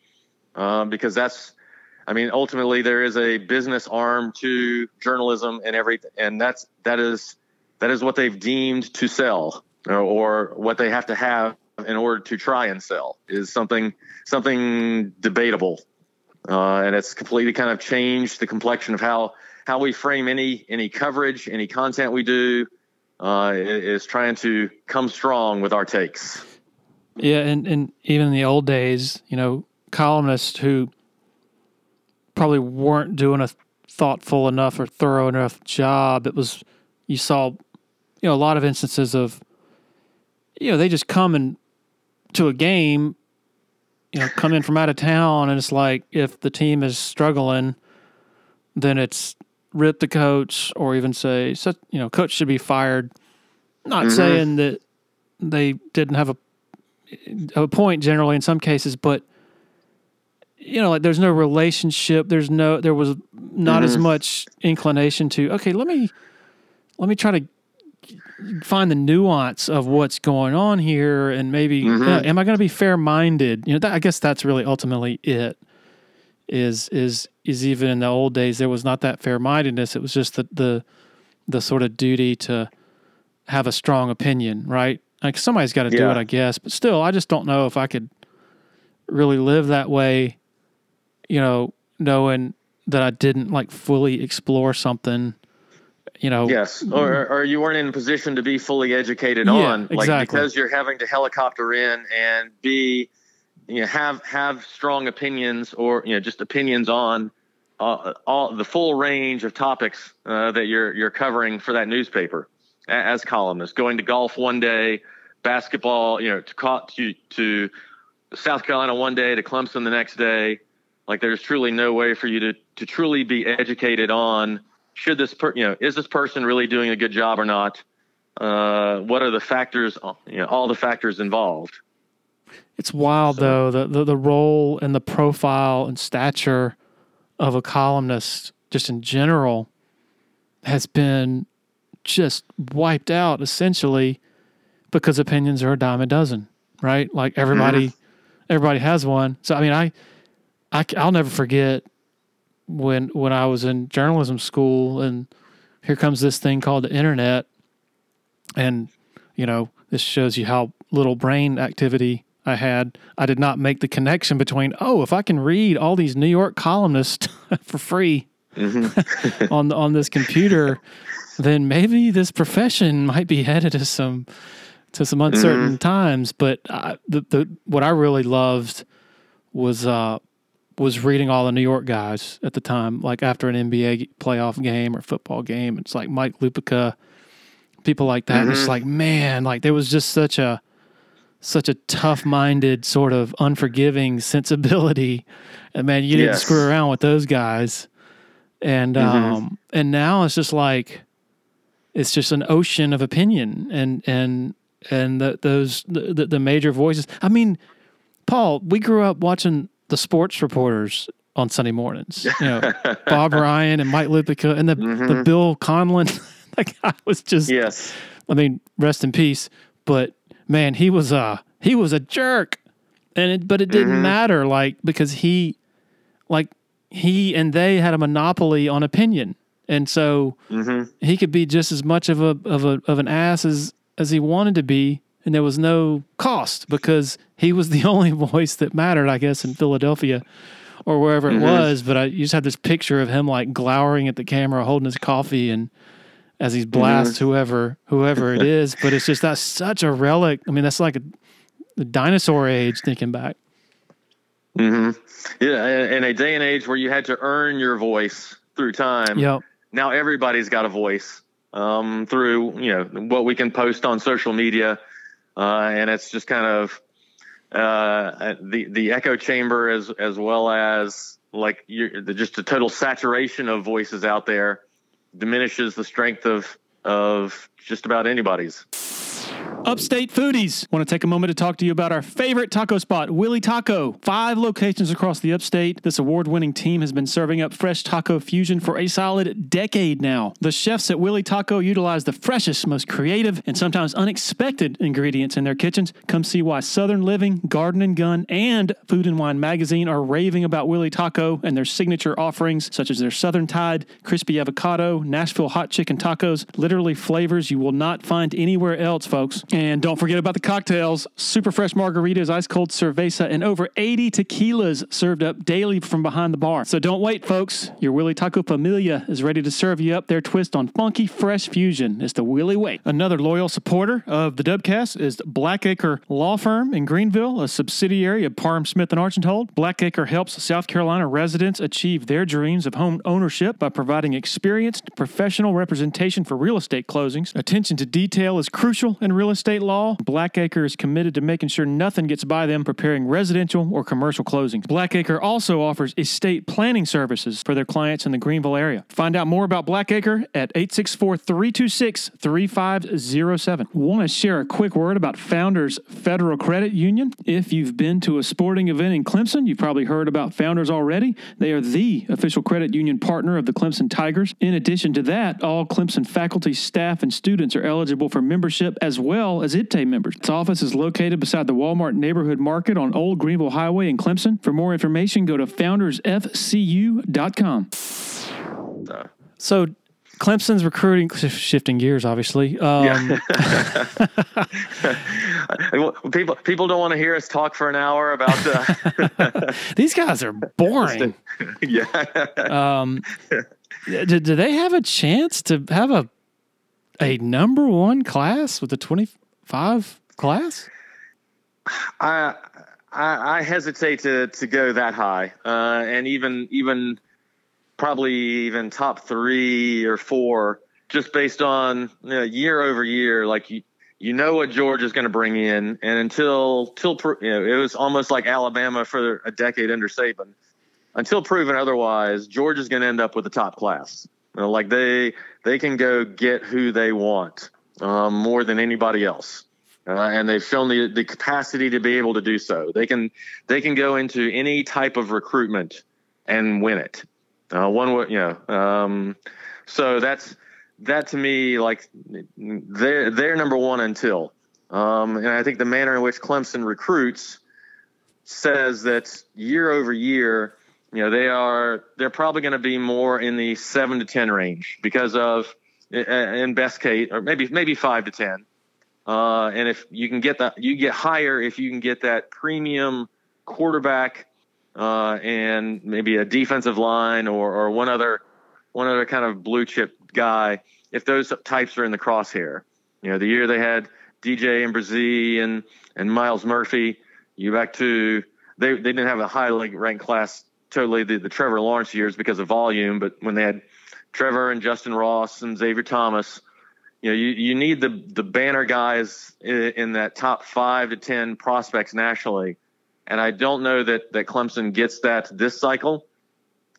Speaker 2: um, because that's I mean, ultimately, there is a business arm to journalism and everything, and that's that is that is what they've deemed to sell, or, or what they have to have in order to try and sell is something something debatable, uh, and it's completely kind of changed the complexion of how how we frame any any coverage, any content we do. Uh, is trying to come strong with our takes.
Speaker 1: yeah, and and even in the old days, you know, columnists who probably weren't doing a thoughtful enough or thorough enough job. It was you saw, you know, a lot of instances of, you know, they just come and to a game, you know, come in from out of town, and it's like if the team is struggling, then it's rip the coach or even say, you know, coach should be fired. Not
Speaker 2: Mhm.
Speaker 1: saying that they didn't have a a point generally in some cases, but you know, like there's no relationship. There's no, there was not as
Speaker 2: Mhm.
Speaker 1: much inclination to, okay, let me, let me try to find the nuance of what's going on here. And maybe, you know,
Speaker 2: Mhm.
Speaker 1: am I going to be fair minded? You know, that, I guess that's really ultimately it is, is, is even in the old days, there was not that fair mindedness. It was just the, the, the sort of duty to have a strong opinion, right? Like somebody's got to do it, I guess. But still, I just don't know if I could really live that way, you know, knowing that I didn't like fully explore something, you know.
Speaker 2: Yes, or, or you weren't in a position to be fully educated
Speaker 1: Mm-hmm. Yeah,
Speaker 2: on, like
Speaker 1: exactly.
Speaker 2: because you're having to helicopter in and be, you know, have have strong opinions or you know just opinions on uh, all the full range of topics uh, that you're you're covering for that newspaper as columnists. Going to golf one day, basketball, you know, to to to South Carolina one day, to Clemson the next day. Like there's truly no way for you to to truly be educated on should this per you know is this person really doing a good job or not uh what are the factors you know all the factors involved
Speaker 1: It's wild
Speaker 2: So-
Speaker 1: though the, the the role and the profile and stature of a columnist just in general has been just wiped out essentially because opinions are a dime a dozen, right? Like everybody everybody has one. So I mean I, I I will never forget when when I was in journalism school and here comes this thing called the internet and you know this shows you how little brain activity I had. I did not make the connection between oh, if I can read all these New York columnists for free
Speaker 2: Mhm.
Speaker 1: on on this computer, then maybe this profession might be headed to some to some uncertain times. But I, the the what I really loved was uh, was reading all the New York guys at the time, like after an NBA playoff game or football game. It's like Mike Lupica, people like that. Mm-hmm. It's like, man, like there was just such a such a tough minded, sort of unforgiving sensibility. And man, you didn't screw around with those guys. And mm-hmm. um and now it's just like it's just an ocean of opinion and and and the, those the, the major voices. I mean, Paul, we grew up watching the sports reporters on Sunday mornings. You know, Bob Ryan and Mike Lupica and the mm-hmm. the Bill Conlin. that guy was just
Speaker 2: yes.
Speaker 1: I mean, rest in peace. But man, he was a he was a jerk, and it, but it didn't mm-hmm. matter, like because he, like he and they had a monopoly on opinion, and so mm-hmm. he could be just as much of a of a of an ass as as he wanted to be, and there was no cost because he was the only voice that mattered, I guess, in Philadelphia or wherever mm-hmm. it was. But I you just had this picture of him like glowering at the camera, holding his coffee, and as he blasts mm-hmm. whoever whoever it is. But it's just that's such a relic. I mean, that's like a, a dinosaur age thinking back.
Speaker 2: hmm Yeah, in a day and age where you had to earn your voice through time.
Speaker 1: Yep.
Speaker 2: Now everybody's got a voice um, through you know what we can post on social media, uh, and it's just kind of uh, the the echo chamber as as well as like just a total saturation of voices out there diminishes the strength of of just about anybody's.
Speaker 1: Upstate foodies. Want to take a moment to talk to you about our favorite taco spot, Willy Taco. Five locations across the upstate. This award winning team has been serving up fresh taco fusion for a solid decade now. The chefs at Willy Taco utilize the freshest, most creative, and sometimes unexpected ingredients in their kitchens. Come see why Southern Living, Garden and Gun, and Food and Wine magazine are raving about Willy Taco and their signature offerings, such as their Southern Tide, crispy avocado, Nashville hot chicken tacos, literally flavors you will not find anywhere else, folks. And don't forget about the cocktails super fresh margaritas, ice cold cerveza, and over 80 tequilas served up daily from behind the bar. So don't wait, folks. Your Willy Taco Familia is ready to serve you up their twist on funky, fresh fusion. It's the Willy Way. Another loyal supporter of the Dubcast is Blackacre Law Firm in Greenville, a subsidiary of Parham Smith and Archambault. Blackacre helps South Carolina residents achieve their dreams of home ownership by providing experienced professional representation for real estate closings. Attention to detail is crucial in real estate state law, Blackacre is committed to making sure nothing gets by them preparing residential or commercial closings. Blackacre also offers estate planning services for their clients in the Greenville area. Find out more about Blackacre at 864-326-3507. Want to share a quick word about Founders Federal Credit Union? If you've been to a sporting event in Clemson, you've probably heard about Founders already. They are the official credit union partner of the Clemson Tigers. In addition to that, all Clemson faculty, staff, and students are eligible for membership as well as IPTAY members. Its office is located beside the Walmart Neighborhood Market on Old Greenville Highway in Clemson. For more information, go to foundersfcu.com. So, Clemson's recruiting, shifting gears, obviously. Um, yeah.
Speaker 2: people people don't want to hear us talk for an hour about
Speaker 1: uh, these guys are boring.
Speaker 2: yeah.
Speaker 1: Um, do, do they have a chance to have a a number one class with the 25 class?
Speaker 2: I, I, I hesitate to, to go that high. Uh, and even, even probably even top three or four, just based on you know, year over year, like you, you know what Georgia is going to bring in. And until, till, you know, it was almost like Alabama for a decade under Saban. Until proven otherwise, Georgia is going to end up with the top class. You know, like they they can go get who they want um, more than anybody else. Uh, and they've shown the, the capacity to be able to do so. They can they can go into any type of recruitment and win it. Uh, one you know. Um, so that's that to me like they're they're number one until. Um, and I think the manner in which Clemson recruits says that year over year you know they are they're probably going to be more in the seven to ten range because of in best case or maybe maybe five to ten. Uh, and if you can get that you get higher if you can get that premium quarterback uh, and maybe a defensive line or, or one other one other kind of blue chip guy if those types are in the crosshair. You know the year they had DJ and Bresee and and Myles Murphy you back to they they didn't have a highly ranked class totally the, the Trevor Lawrence years because of volume, but when they had Trevor and Justin Ross and Xavier Thomas, you know, you, you need the the banner guys in, in that top five to ten prospects nationally, and I don't know that that Clemson gets that this cycle,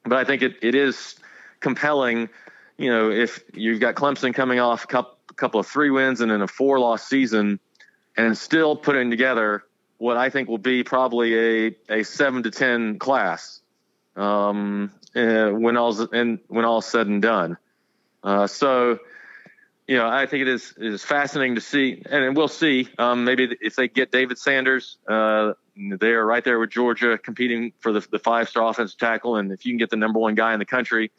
Speaker 2: but I think it, it is compelling. You know, if you've got Clemson coming off a couple, couple of three wins and then a four loss season, and still putting together what I think will be probably a, a seven to ten class um, when all's and when all's said and done. Uh, so, you know, I think it is it is fascinating to see, and we'll see. Um, maybe if they get David Sanders, uh, they are right there with Georgia competing for the, the five star offensive tackle, and if you can get the number one guy in the country,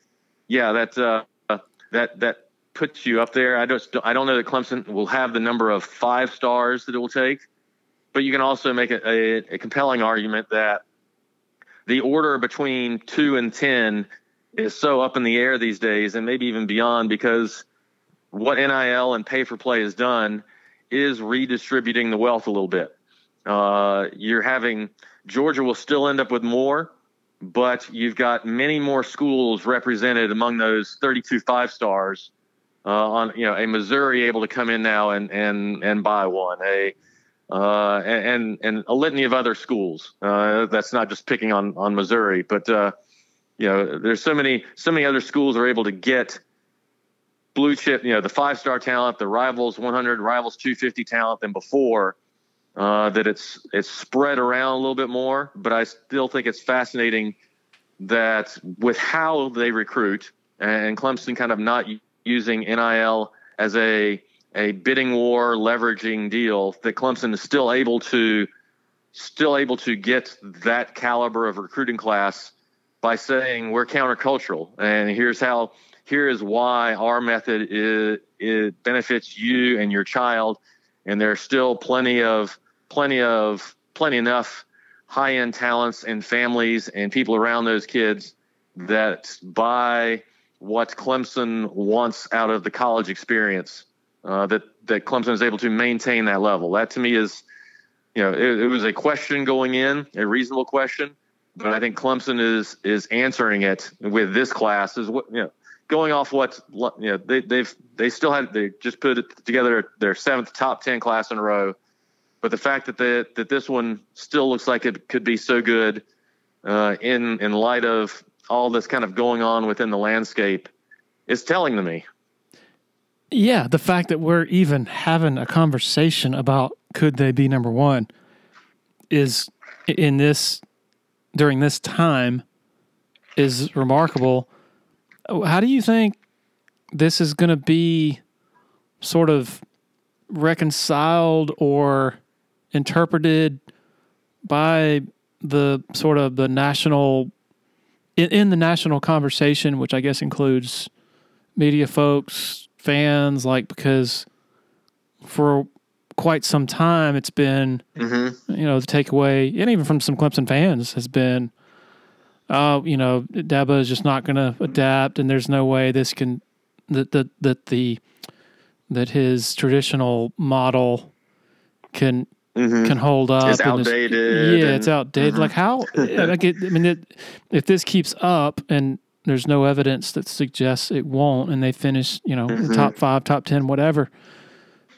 Speaker 2: yeah, that uh, that that puts you up there. I don't I don't know that Clemson will have the number of five stars that it will take, but you can also make a, a, a compelling argument that the order between two and ten is so up in the air these days, and maybe even beyond, because what NIL and pay for play has done is redistributing the wealth a little bit. Uh, you're having Georgia will still end up with more, but you've got many more schools represented among those 32 five stars. Uh, on you know a Missouri able to come in now and and and buy one a uh, and and a litany of other schools. Uh, that's not just picking on on Missouri, but uh, you know there's so many so many other schools are able to get blue chip you know the five star talent, the rivals 100, rivals 250 talent than before uh, that it's it's spread around a little bit more. But I still think it's fascinating that with how they recruit and Clemson kind of not using NIL as a a bidding war leveraging deal that Clemson is still able to still able to get that caliber of recruiting class by saying we're countercultural and here's how here is why our method is it benefits you and your child and there's still plenty of plenty of plenty enough high end talents and families and people around those kids that buy what Clemson wants out of the college experience. Uh, that that Clemson is able to maintain that level. That to me is, you know, it, it, was a question going in, a reasonable question, but I think Clemson is is answering it with this class. Is what you know, going off what you know they they've they still had they just put together their seventh top ten class in a row but the fact that the, that this one still looks like it could be so good uh, in in light of all this kind of going on within the landscape is telling to me.
Speaker 1: Yeah, the fact that we're even having a conversation about could they be number one is in this during this time is remarkable. How do you think this is going to be sort of reconciled or interpreted by the sort of the national in, in the national conversation, which I guess includes media folks, fans, like because for quite some time it's been mm-hmm. you know the takeaway and even from some Clemson fans has been uh you know Dabo is just not going to adapt and there's no way this can that that that the that his traditional model can mm-hmm. can hold up.
Speaker 2: It's outdated.
Speaker 1: yeah, and, it's outdated. Mm-hmm. Like how? like it, I mean, it, if this keeps up and there's no evidence that suggests it won't, and they finish, you know, mm-hmm. top five, top ten, whatever,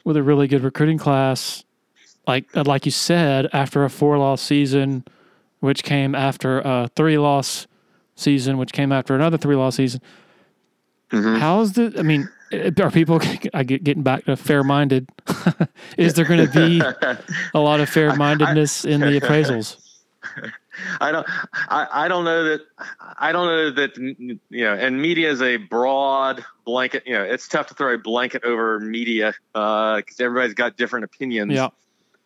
Speaker 1: with a really good recruiting class, like uh, like you said, after a four loss season, which came after a three loss season, which came after another three loss season. Mm-hmm. How's the? I mean, are people I get getting back to fair minded? Is there going to be a lot of fair mindedness in the appraisals?
Speaker 2: I don't. I, I don't know that. I don't know that. You know, and media is a broad blanket. You know, it's tough to throw a blanket over media because uh, everybody's got different opinions.
Speaker 1: Yeah.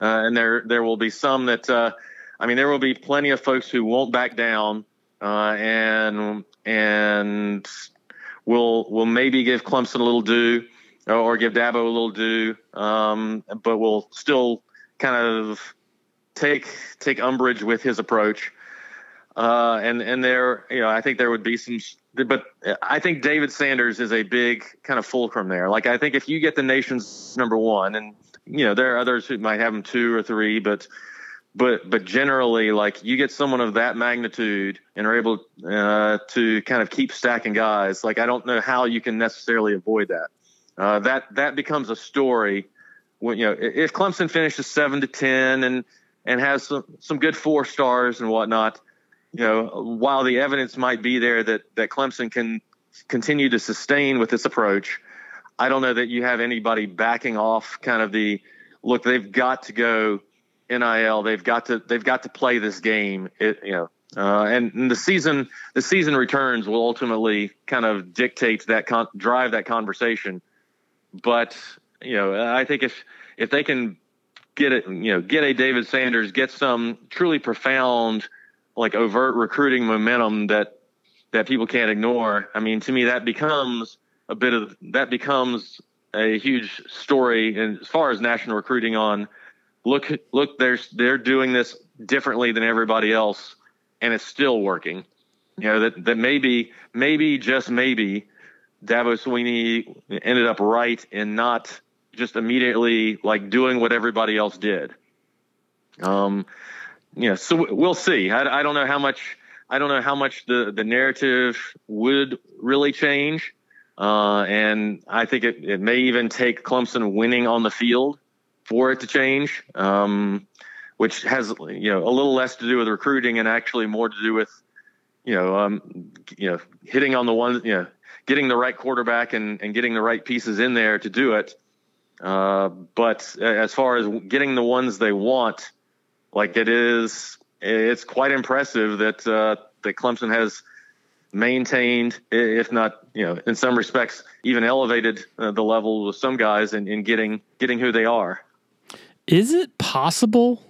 Speaker 2: Uh, and there there will be some that. Uh, I mean, there will be plenty of folks who won't back down uh, and and we'll we'll maybe give Clemson a little due or give Dabo a little due, um, but we'll still kind of take take umbrage with his approach. Uh, and and there, you know, I think there would be some, but I think David Sanders is a big kind of fulcrum there. Like I think if you get the nation's number one, and you know there are others who might have him two or three, but but but generally, like you get someone of that magnitude and are able uh, to kind of keep stacking guys. Like I don't know how you can necessarily avoid that. Uh, that that becomes a story when you know if Clemson finishes seven to ten and and has some some good four stars and whatnot. You know, while the evidence might be there that that Clemson can continue to sustain with this approach, I don't know that you have anybody backing off kind of the look. They've got to go NIL. They've got to they've got to play this game. It, you know, uh, and, and, the season the season returns will ultimately kind of dictate that con- drive that conversation. But you know, I think if if they can get it, you know, get a David Sanders, get some truly profound, like overt recruiting momentum that that people can't ignore. I mean, to me, that becomes a bit of that becomes a huge story and as far as national recruiting on look look they're they're doing this differently than everybody else and it's still working you know that that maybe maybe just maybe Dabo Swinney ended up right in not just immediately like doing what everybody else did. Um you know so we'll see. I, I don't know how much I don't know how much the the narrative would really change. Uh, and I think it, it may even take Clemson winning on the field for it to change, um, which has you know a little less to do with recruiting and actually more to do with you know um, you know hitting on the one you know getting the right quarterback and, and getting the right pieces in there to do it. Uh, but as far as getting the ones they want, like it is, it's quite impressive that uh, that Clemson has maintained, if not, you know, in some respects, even elevated uh, the level with some guys in, in getting getting who they are.
Speaker 1: Is it possible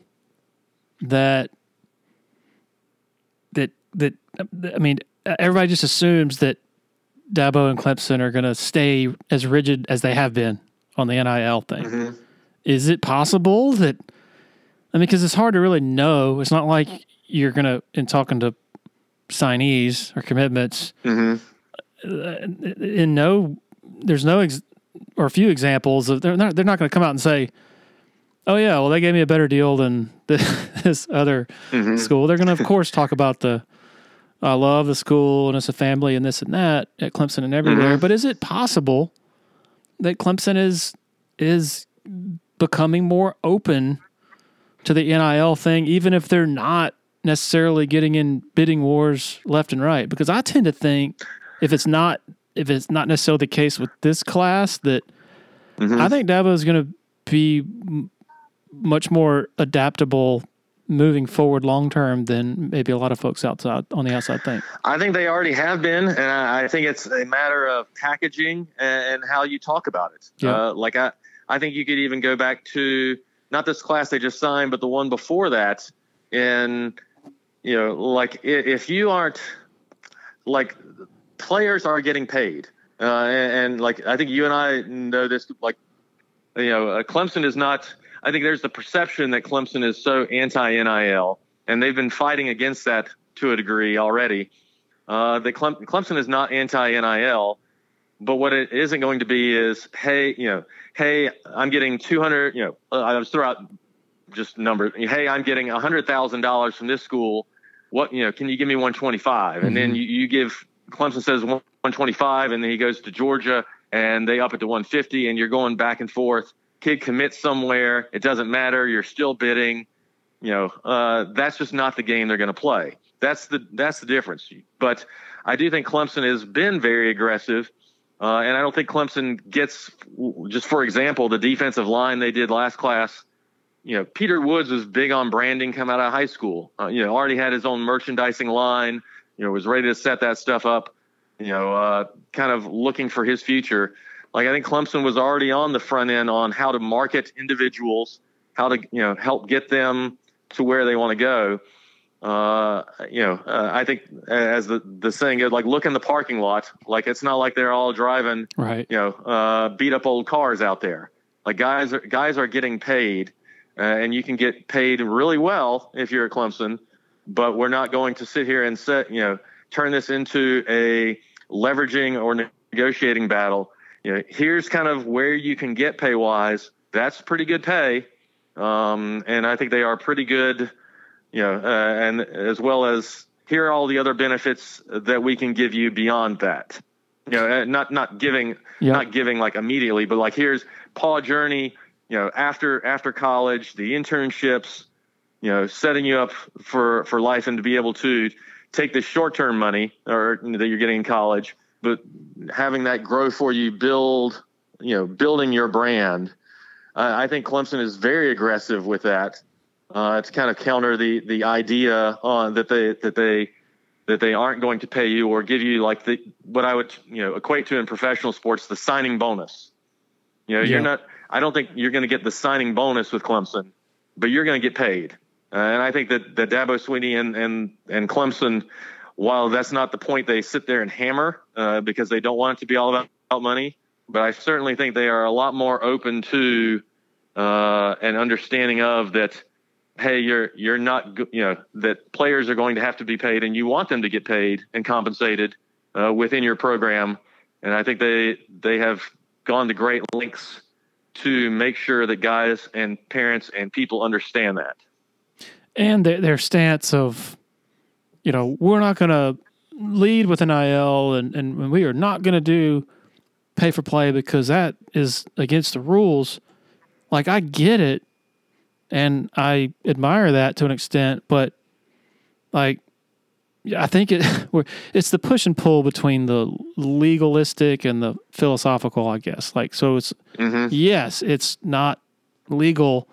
Speaker 1: that that that I mean everybody just assumes that Dabo and Clemson are going to stay as rigid as they have been on the NIL thing. Mm-hmm. Is it possible that I mean because it's hard to really know. It's not like you're going to in talking to signees or commitments. Mm-hmm. Uh, in no, there's no ex, or a few examples of they're not they're not going to come out and say, oh yeah, well they gave me a better deal than this other mm-hmm. school. They're going to of course talk about the I love the school and it's a family and this and that at Clemson and everywhere. Mm-hmm. But is it possible that Clemson is is becoming more open to the NIL thing, even if they're not necessarily getting in bidding wars left and right? Because I tend to think if it's not if it's not necessarily the case with this class that mm-hmm. I think Dabo is going to be much more adaptable moving forward long term than maybe a lot of folks outside on the outside think.
Speaker 2: I think they already have been, and I think it's a matter of packaging and how you talk about it. Yeah. Uh, like I, I think you could even go back to not this class they just signed, but the one before that. In you know, like if you aren't like players are getting paid, uh, and, and like I think you and I know this, like you know, uh, Clemson is not I think there's the perception that Clemson is so anti NIL, and they've been fighting against that to a degree already. Uh, the Clem- Clemson is not anti NIL, but what it isn't going to be is, hey, you know, hey, I'm getting 200, you know, uh, I was throw out just numbers. Hey, I'm getting $100,000 from this school. What, you know, can you give me 125? Mm-hmm. And then mm-hmm. you, you give Clemson says 125, and then he goes to Georgia and they up it to 150, and you're going back and forth kid commits somewhere, it doesn't matter. You're still bidding. You know, uh, that's just not the game they're going to play. That's the that's the difference. But I do think Clemson has been very aggressive, uh, and I don't think Clemson gets just for example the defensive line they did last class. You know, Peter Woods was big on branding come out of high school. Uh, you know, already had his own merchandising line. You know, was ready to set that stuff up. You know, uh, kind of looking for his future. Like I think Clemson was already on the front end on how to market individuals, how to you know help get them to where they want to go. Uh, you know, uh, I think as the the saying goes, like look in the parking lot. Like it's not like they're all driving,
Speaker 1: right?
Speaker 2: You know, uh, beat up old cars out there. Like guys are guys are getting paid, uh, and you can get paid really well if you're at Clemson. But we're not going to sit here and set you know turn this into a leveraging or negotiating battle you know, here's kind of where you can get pay wise. That's pretty good pay. um, and I think they are pretty good. You know, uh, and as well as here are all the other benefits that we can give you beyond that. You know, uh, not not giving
Speaker 1: Yeah.
Speaker 2: not giving like immediately, but like here's Paul Journey. You know, after after college, the internships. You know, setting you up for for life and to be able to take the short term money or that you're getting in college, but having that grow for you, build you know, building your brand. Uh, I think Clemson is very aggressive with that uh, to kind of counter the the idea on that they that they that they aren't going to pay you or give you like the what I would you know equate to in professional sports the signing bonus. You know,
Speaker 1: Yeah.
Speaker 2: you're not. I don't think you're going to get the signing bonus with Clemson, but you're going to get paid. Uh, and I think that that Dabo Swinney and and and Clemson, while that's not the point they sit there and hammer uh, because they don't want it to be all about, about money, but I certainly think they are a lot more open to uh, an understanding of that. Hey, you're you're not you know that players are going to have to be paid, and you want them to get paid and compensated uh, within your program. And I think they they have gone to great lengths to make sure that guys and parents and people understand that.
Speaker 1: and their, their stance of, you know, we're not going to lead with NIL and, and we are not going to do pay for play because that is against the rules. Like, I get it and I admire that to an extent, but like, I think it it's the push and pull between the legalistic and the philosophical, I guess. Like, so it's
Speaker 2: Mm-hmm.
Speaker 1: yes, it's not legal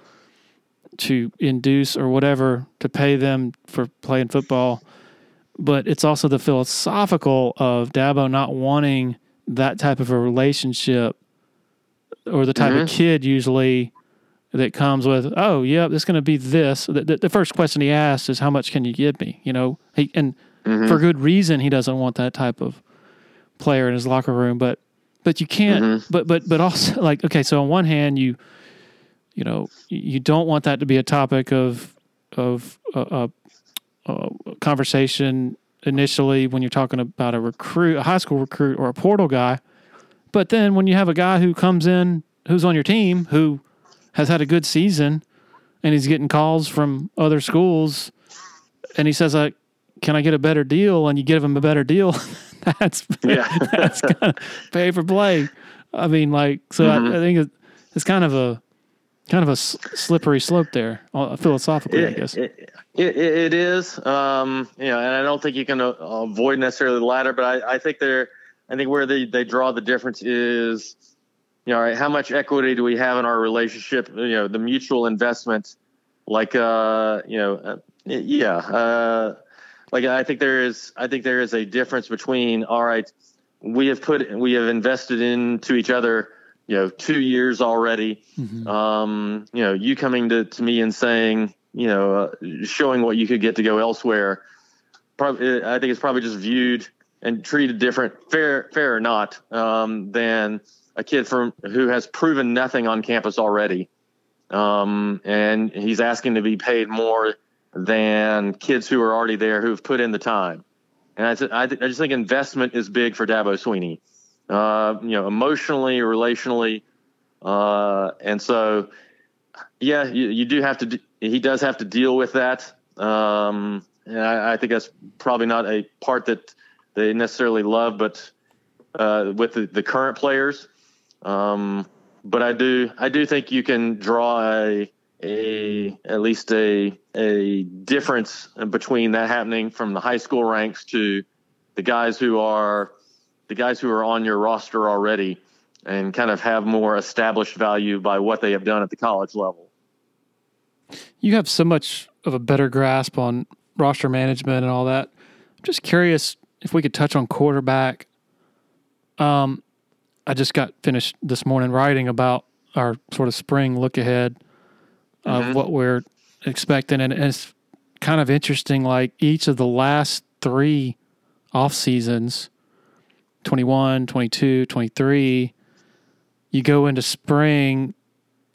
Speaker 1: to induce or whatever to pay them for playing football, but it's also the philosophical of Dabo not wanting that type of a relationship or the type of kid usually that comes with, oh, yeah, it's going to be this. The, the, the first question he asks is, how much can you give me? You know, he, and for good reason, he doesn't want that type of player in his locker room, but but you can't but but but also like okay so on one hand you you know you- you don't want that to be a topic of of uh, uh, uh, conversation initially when you're talking about a recruit a high school recruit or a portal guy but then when you have a guy who comes in who's on your team who has had a good season and he's getting calls from other schools and he says like can i get a better deal and you give him a better deal that's
Speaker 2: Yeah.
Speaker 1: that's kind of pay for play. I mean, like, so I, I think it, it's kind of a kind of a slippery slope there, uh, philosophically, I guess.
Speaker 2: It, it, it is, um, you know, and I don't think you can uh, avoid necessarily the latter, but I, I think they're, I think where they, they draw the difference is, you know, all right, how much equity do we have in our relationship? You know, the mutual investment, like, uh, you know, uh, yeah, uh, like I think there is, I think there is a difference between, all right, we have put, we have invested into each other, you know, two years already um, you know, you coming to, to me and saying, you know, uh, showing what you could get to go elsewhere, probably, I think it's probably just viewed and treated different, fair, fair or not, um, than a kid from who has proven nothing on campus already. Um, and he's asking to be paid more than kids who are already there who've put in the time. And I, th- I, th- I just think investment is big for Dabo Swinney. Uh, you know, emotionally, relationally, uh, and so, yeah, you, you do have to. d he does have to deal with that. Um, and I, I think that's probably not a part that they necessarily love, but uh, with the, the current players. Um, but I do, I do think you can draw a, a at least a a difference between that happening from the high school ranks to the guys who are the guys who are on your roster already and kind of have more established value by what they have done at the college level.
Speaker 1: You have so much of a better grasp on roster management and all that. I'm just curious if we could touch on quarterback. Um, I just got finished this morning writing about our sort of spring look ahead of what we're expecting, and it's kind of interesting. Like each of the last three off seasons 21, 22, 23, you go into spring,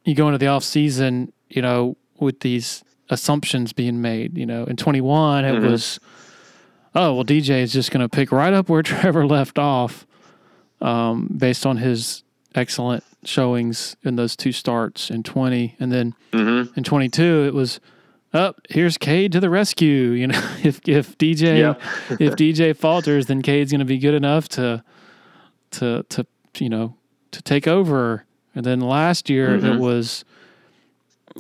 Speaker 1: you go into the off season, you know, with these assumptions being made. You know, in 21, it was, oh, well, DJ is just going to pick right up where Trevor left off um, based on his excellent showings in those two starts in 20, and then
Speaker 2: Mm-hmm.
Speaker 1: in 22 it was up. here's Cade to the rescue. You know, if if DJ
Speaker 2: Yeah.
Speaker 1: if DJ falters, then Cade's going to be good enough to to to you know to take over. And then last year it
Speaker 2: Mhm.
Speaker 1: was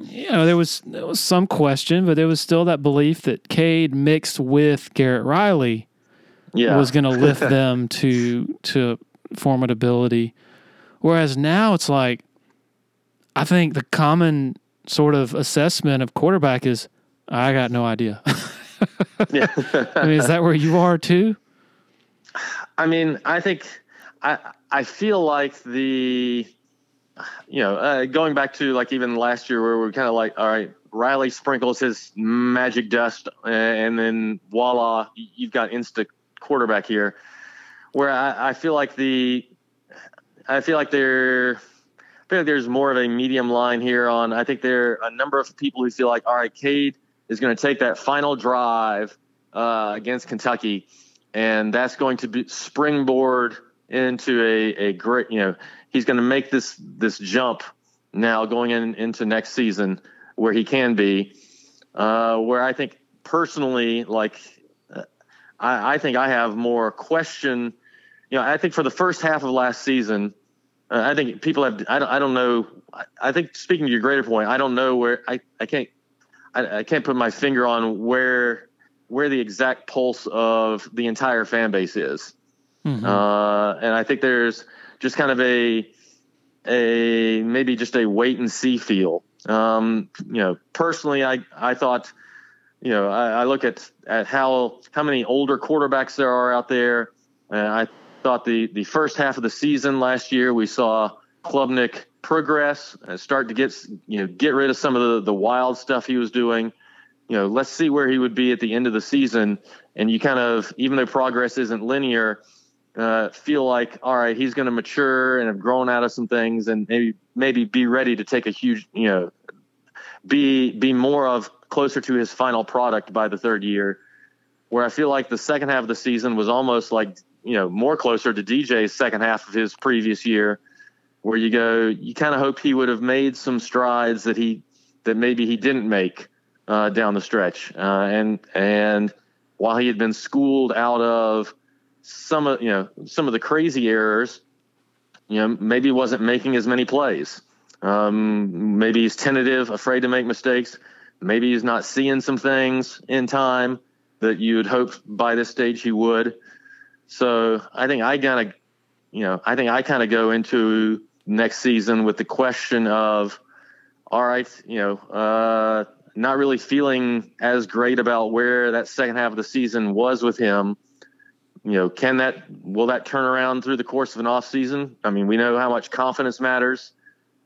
Speaker 1: you know there was there was some question, but there was still that belief that Cade mixed with Garrett Riley
Speaker 2: Yeah.
Speaker 1: was going to lift them to to formidability. Whereas now it's like, I think the common sort of assessment of quarterback is, I got no idea.
Speaker 2: yeah.
Speaker 1: I mean, is that where you are too?
Speaker 2: I mean, I think I I feel like the you know uh, going back to like even last year where we're kind of like all right Riley sprinkles his magic dust uh, and then voila you've got insta quarterback here where I, I feel like the I feel like there I feel like there's more of a medium line here on I think there are a number of people who feel like all right Cade is going to take that final drive uh, against Kentucky. And that's going to be springboard into a, a great you know he's going to make this this jump now going in into next season where he can be. Uh, where i think personally like uh, I, I think i have more question you know i think for the first half of last season uh, i think people have i don't, I don't know I, I think speaking to your greater point i don't know where i, I can't I, I can't put my finger on where where the exact pulse of the entire fan base is.
Speaker 1: Mhm.
Speaker 2: Uh, and I think there's just kind of a a maybe just a wait and see feel. Um, you know, personally, I I thought, you know, I, I look at at how how many older quarterbacks there are out there. And I thought the the first half of the season last year we saw Klubnik progress and start to get you know get rid of some of the the wild stuff he was doing. You know, let's see where he would be at the end of the season. And you kind of, even though progress isn't linear, uh, feel like all right, he's going to mature and have grown out of some things, and maybe maybe be ready to take a huge, you know, be be more of closer to his final product by the third year. Where I feel like the second half of the season was almost like you know more closer to DJ's second half of his previous year, where you go, you kind of hope he would have made some strides that he that maybe he didn't make uh, down the stretch, uh, and and while he had been schooled out of some of you know some of the crazy errors, you know maybe wasn't making as many plays. Um, maybe he's tentative, afraid to make mistakes. Maybe he's not seeing some things in time that you'd hope by this stage he would. So I think I kind of, you know, I think I kind of go into next season with the question of, all right, you know, uh, not really feeling as great about where that second half of the season was with him. You know, can that will that turn around through the course of an off season? I mean, we know how much confidence matters.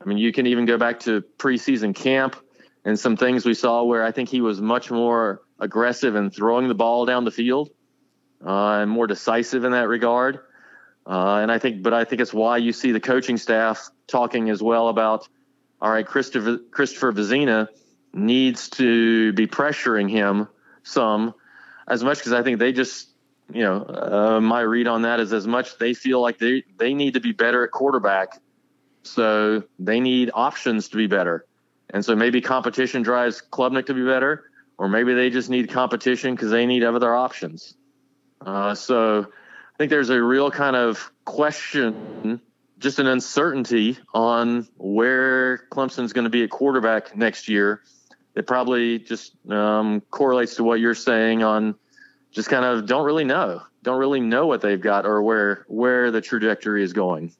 Speaker 2: I mean, you can even go back to preseason camp and some things we saw where I think he was much more aggressive in throwing the ball down the field and more decisive in that regard. Uh, and I think, but I think it's why you see the coaching staff talking as well about, all right, Christopher Christopher Vizzina needs to be pressuring him some, as much because I think they just, you know, uh, my read on that is as much they feel like they they need to be better at quarterback, so they need options to be better, and so maybe competition drives Klubnik to be better, or maybe they just need competition because they need other options. Uh, so I think there's a real kind of question, just an uncertainty on where Clemson's going to be at quarterback next year. It probably just um, correlates to what you're saying on just kind of don't really know, don't really know what they've got or where where the trajectory is going.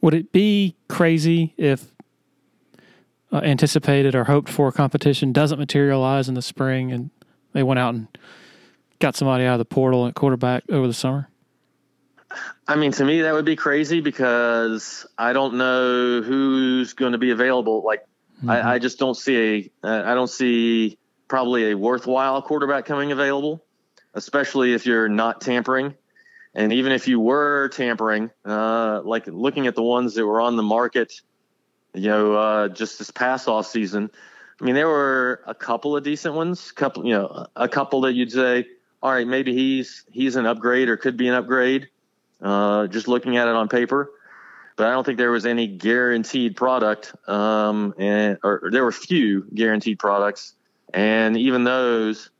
Speaker 1: Would it be crazy if uh, anticipated or hoped for competition doesn't materialize in the spring and they went out and got somebody out of the portal at quarterback over the summer?
Speaker 2: I mean, to me, that would be crazy because I don't know who's going to be available. Like, I, I just don't see a, uh, I don't see probably a worthwhile quarterback coming available, especially if you're not tampering. And even if you were tampering, uh, like looking at the ones that were on the market, you know, uh, just this past off season, I mean, there were a couple of decent ones, couple, you know, a couple that you'd say, all right, maybe he's he's an upgrade or could be an upgrade. Uh, just looking at it on paper, but I don't think there was any guaranteed product, um, and or there were few guaranteed products, and even those,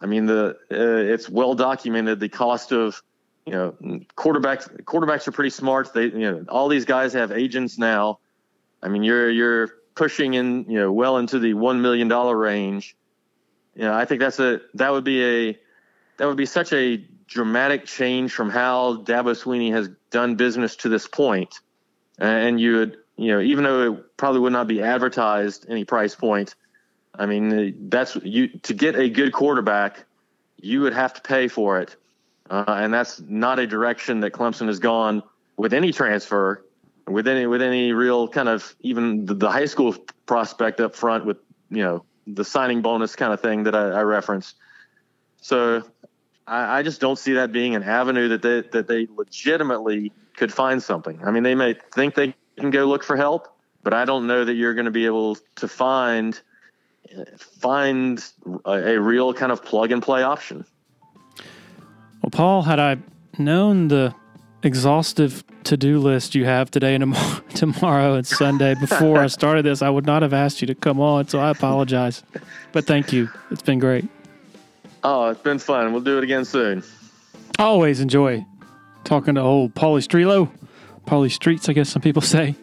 Speaker 2: I mean, the uh, it's well documented the cost of you know quarterbacks quarterbacks are pretty smart. They you know all these guys have agents now. I mean, you're you're pushing in you know well into the one million dollar range. You know, I think that's a that would be a that would be such a dramatic change from how Dabo Swinney has done business to this point. And you would, you know, even though it probably would not be advertised any price point, I mean, that's you to get a good quarterback, you would have to pay for it. Uh, and that's not a direction that Clemson has gone with any transfer, with any with any real kind of even the, the high school prospect up front with you know the signing bonus kind of thing that I, I referenced. So I, I, just don't see that being an avenue that they that they legitimately could find something. I mean, they may think they can go look for help, but I don't know that you're going to be able to find find a, a real kind of plug and play option.
Speaker 1: Well, Paul, had I known the exhaustive to-do list you have today and tomorrow and Sunday before I started this, I would not have asked you to come on. So I apologize, but thank you. It's been great.
Speaker 2: Oh, it's been fun. We'll do it again soon.
Speaker 1: Always enjoy talking to old Paulie Strelow, Paulie Streets, I guess some people say.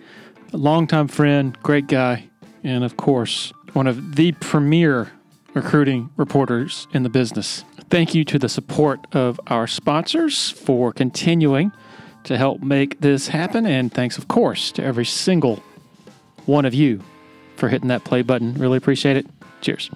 Speaker 1: A longtime friend, great guy, and of course, one of the premier recruiting reporters in the business. Thank you to the support of our sponsors for continuing to help make this happen. And thanks, of course, to every single one of you for hitting that play button. Really appreciate it. Cheers.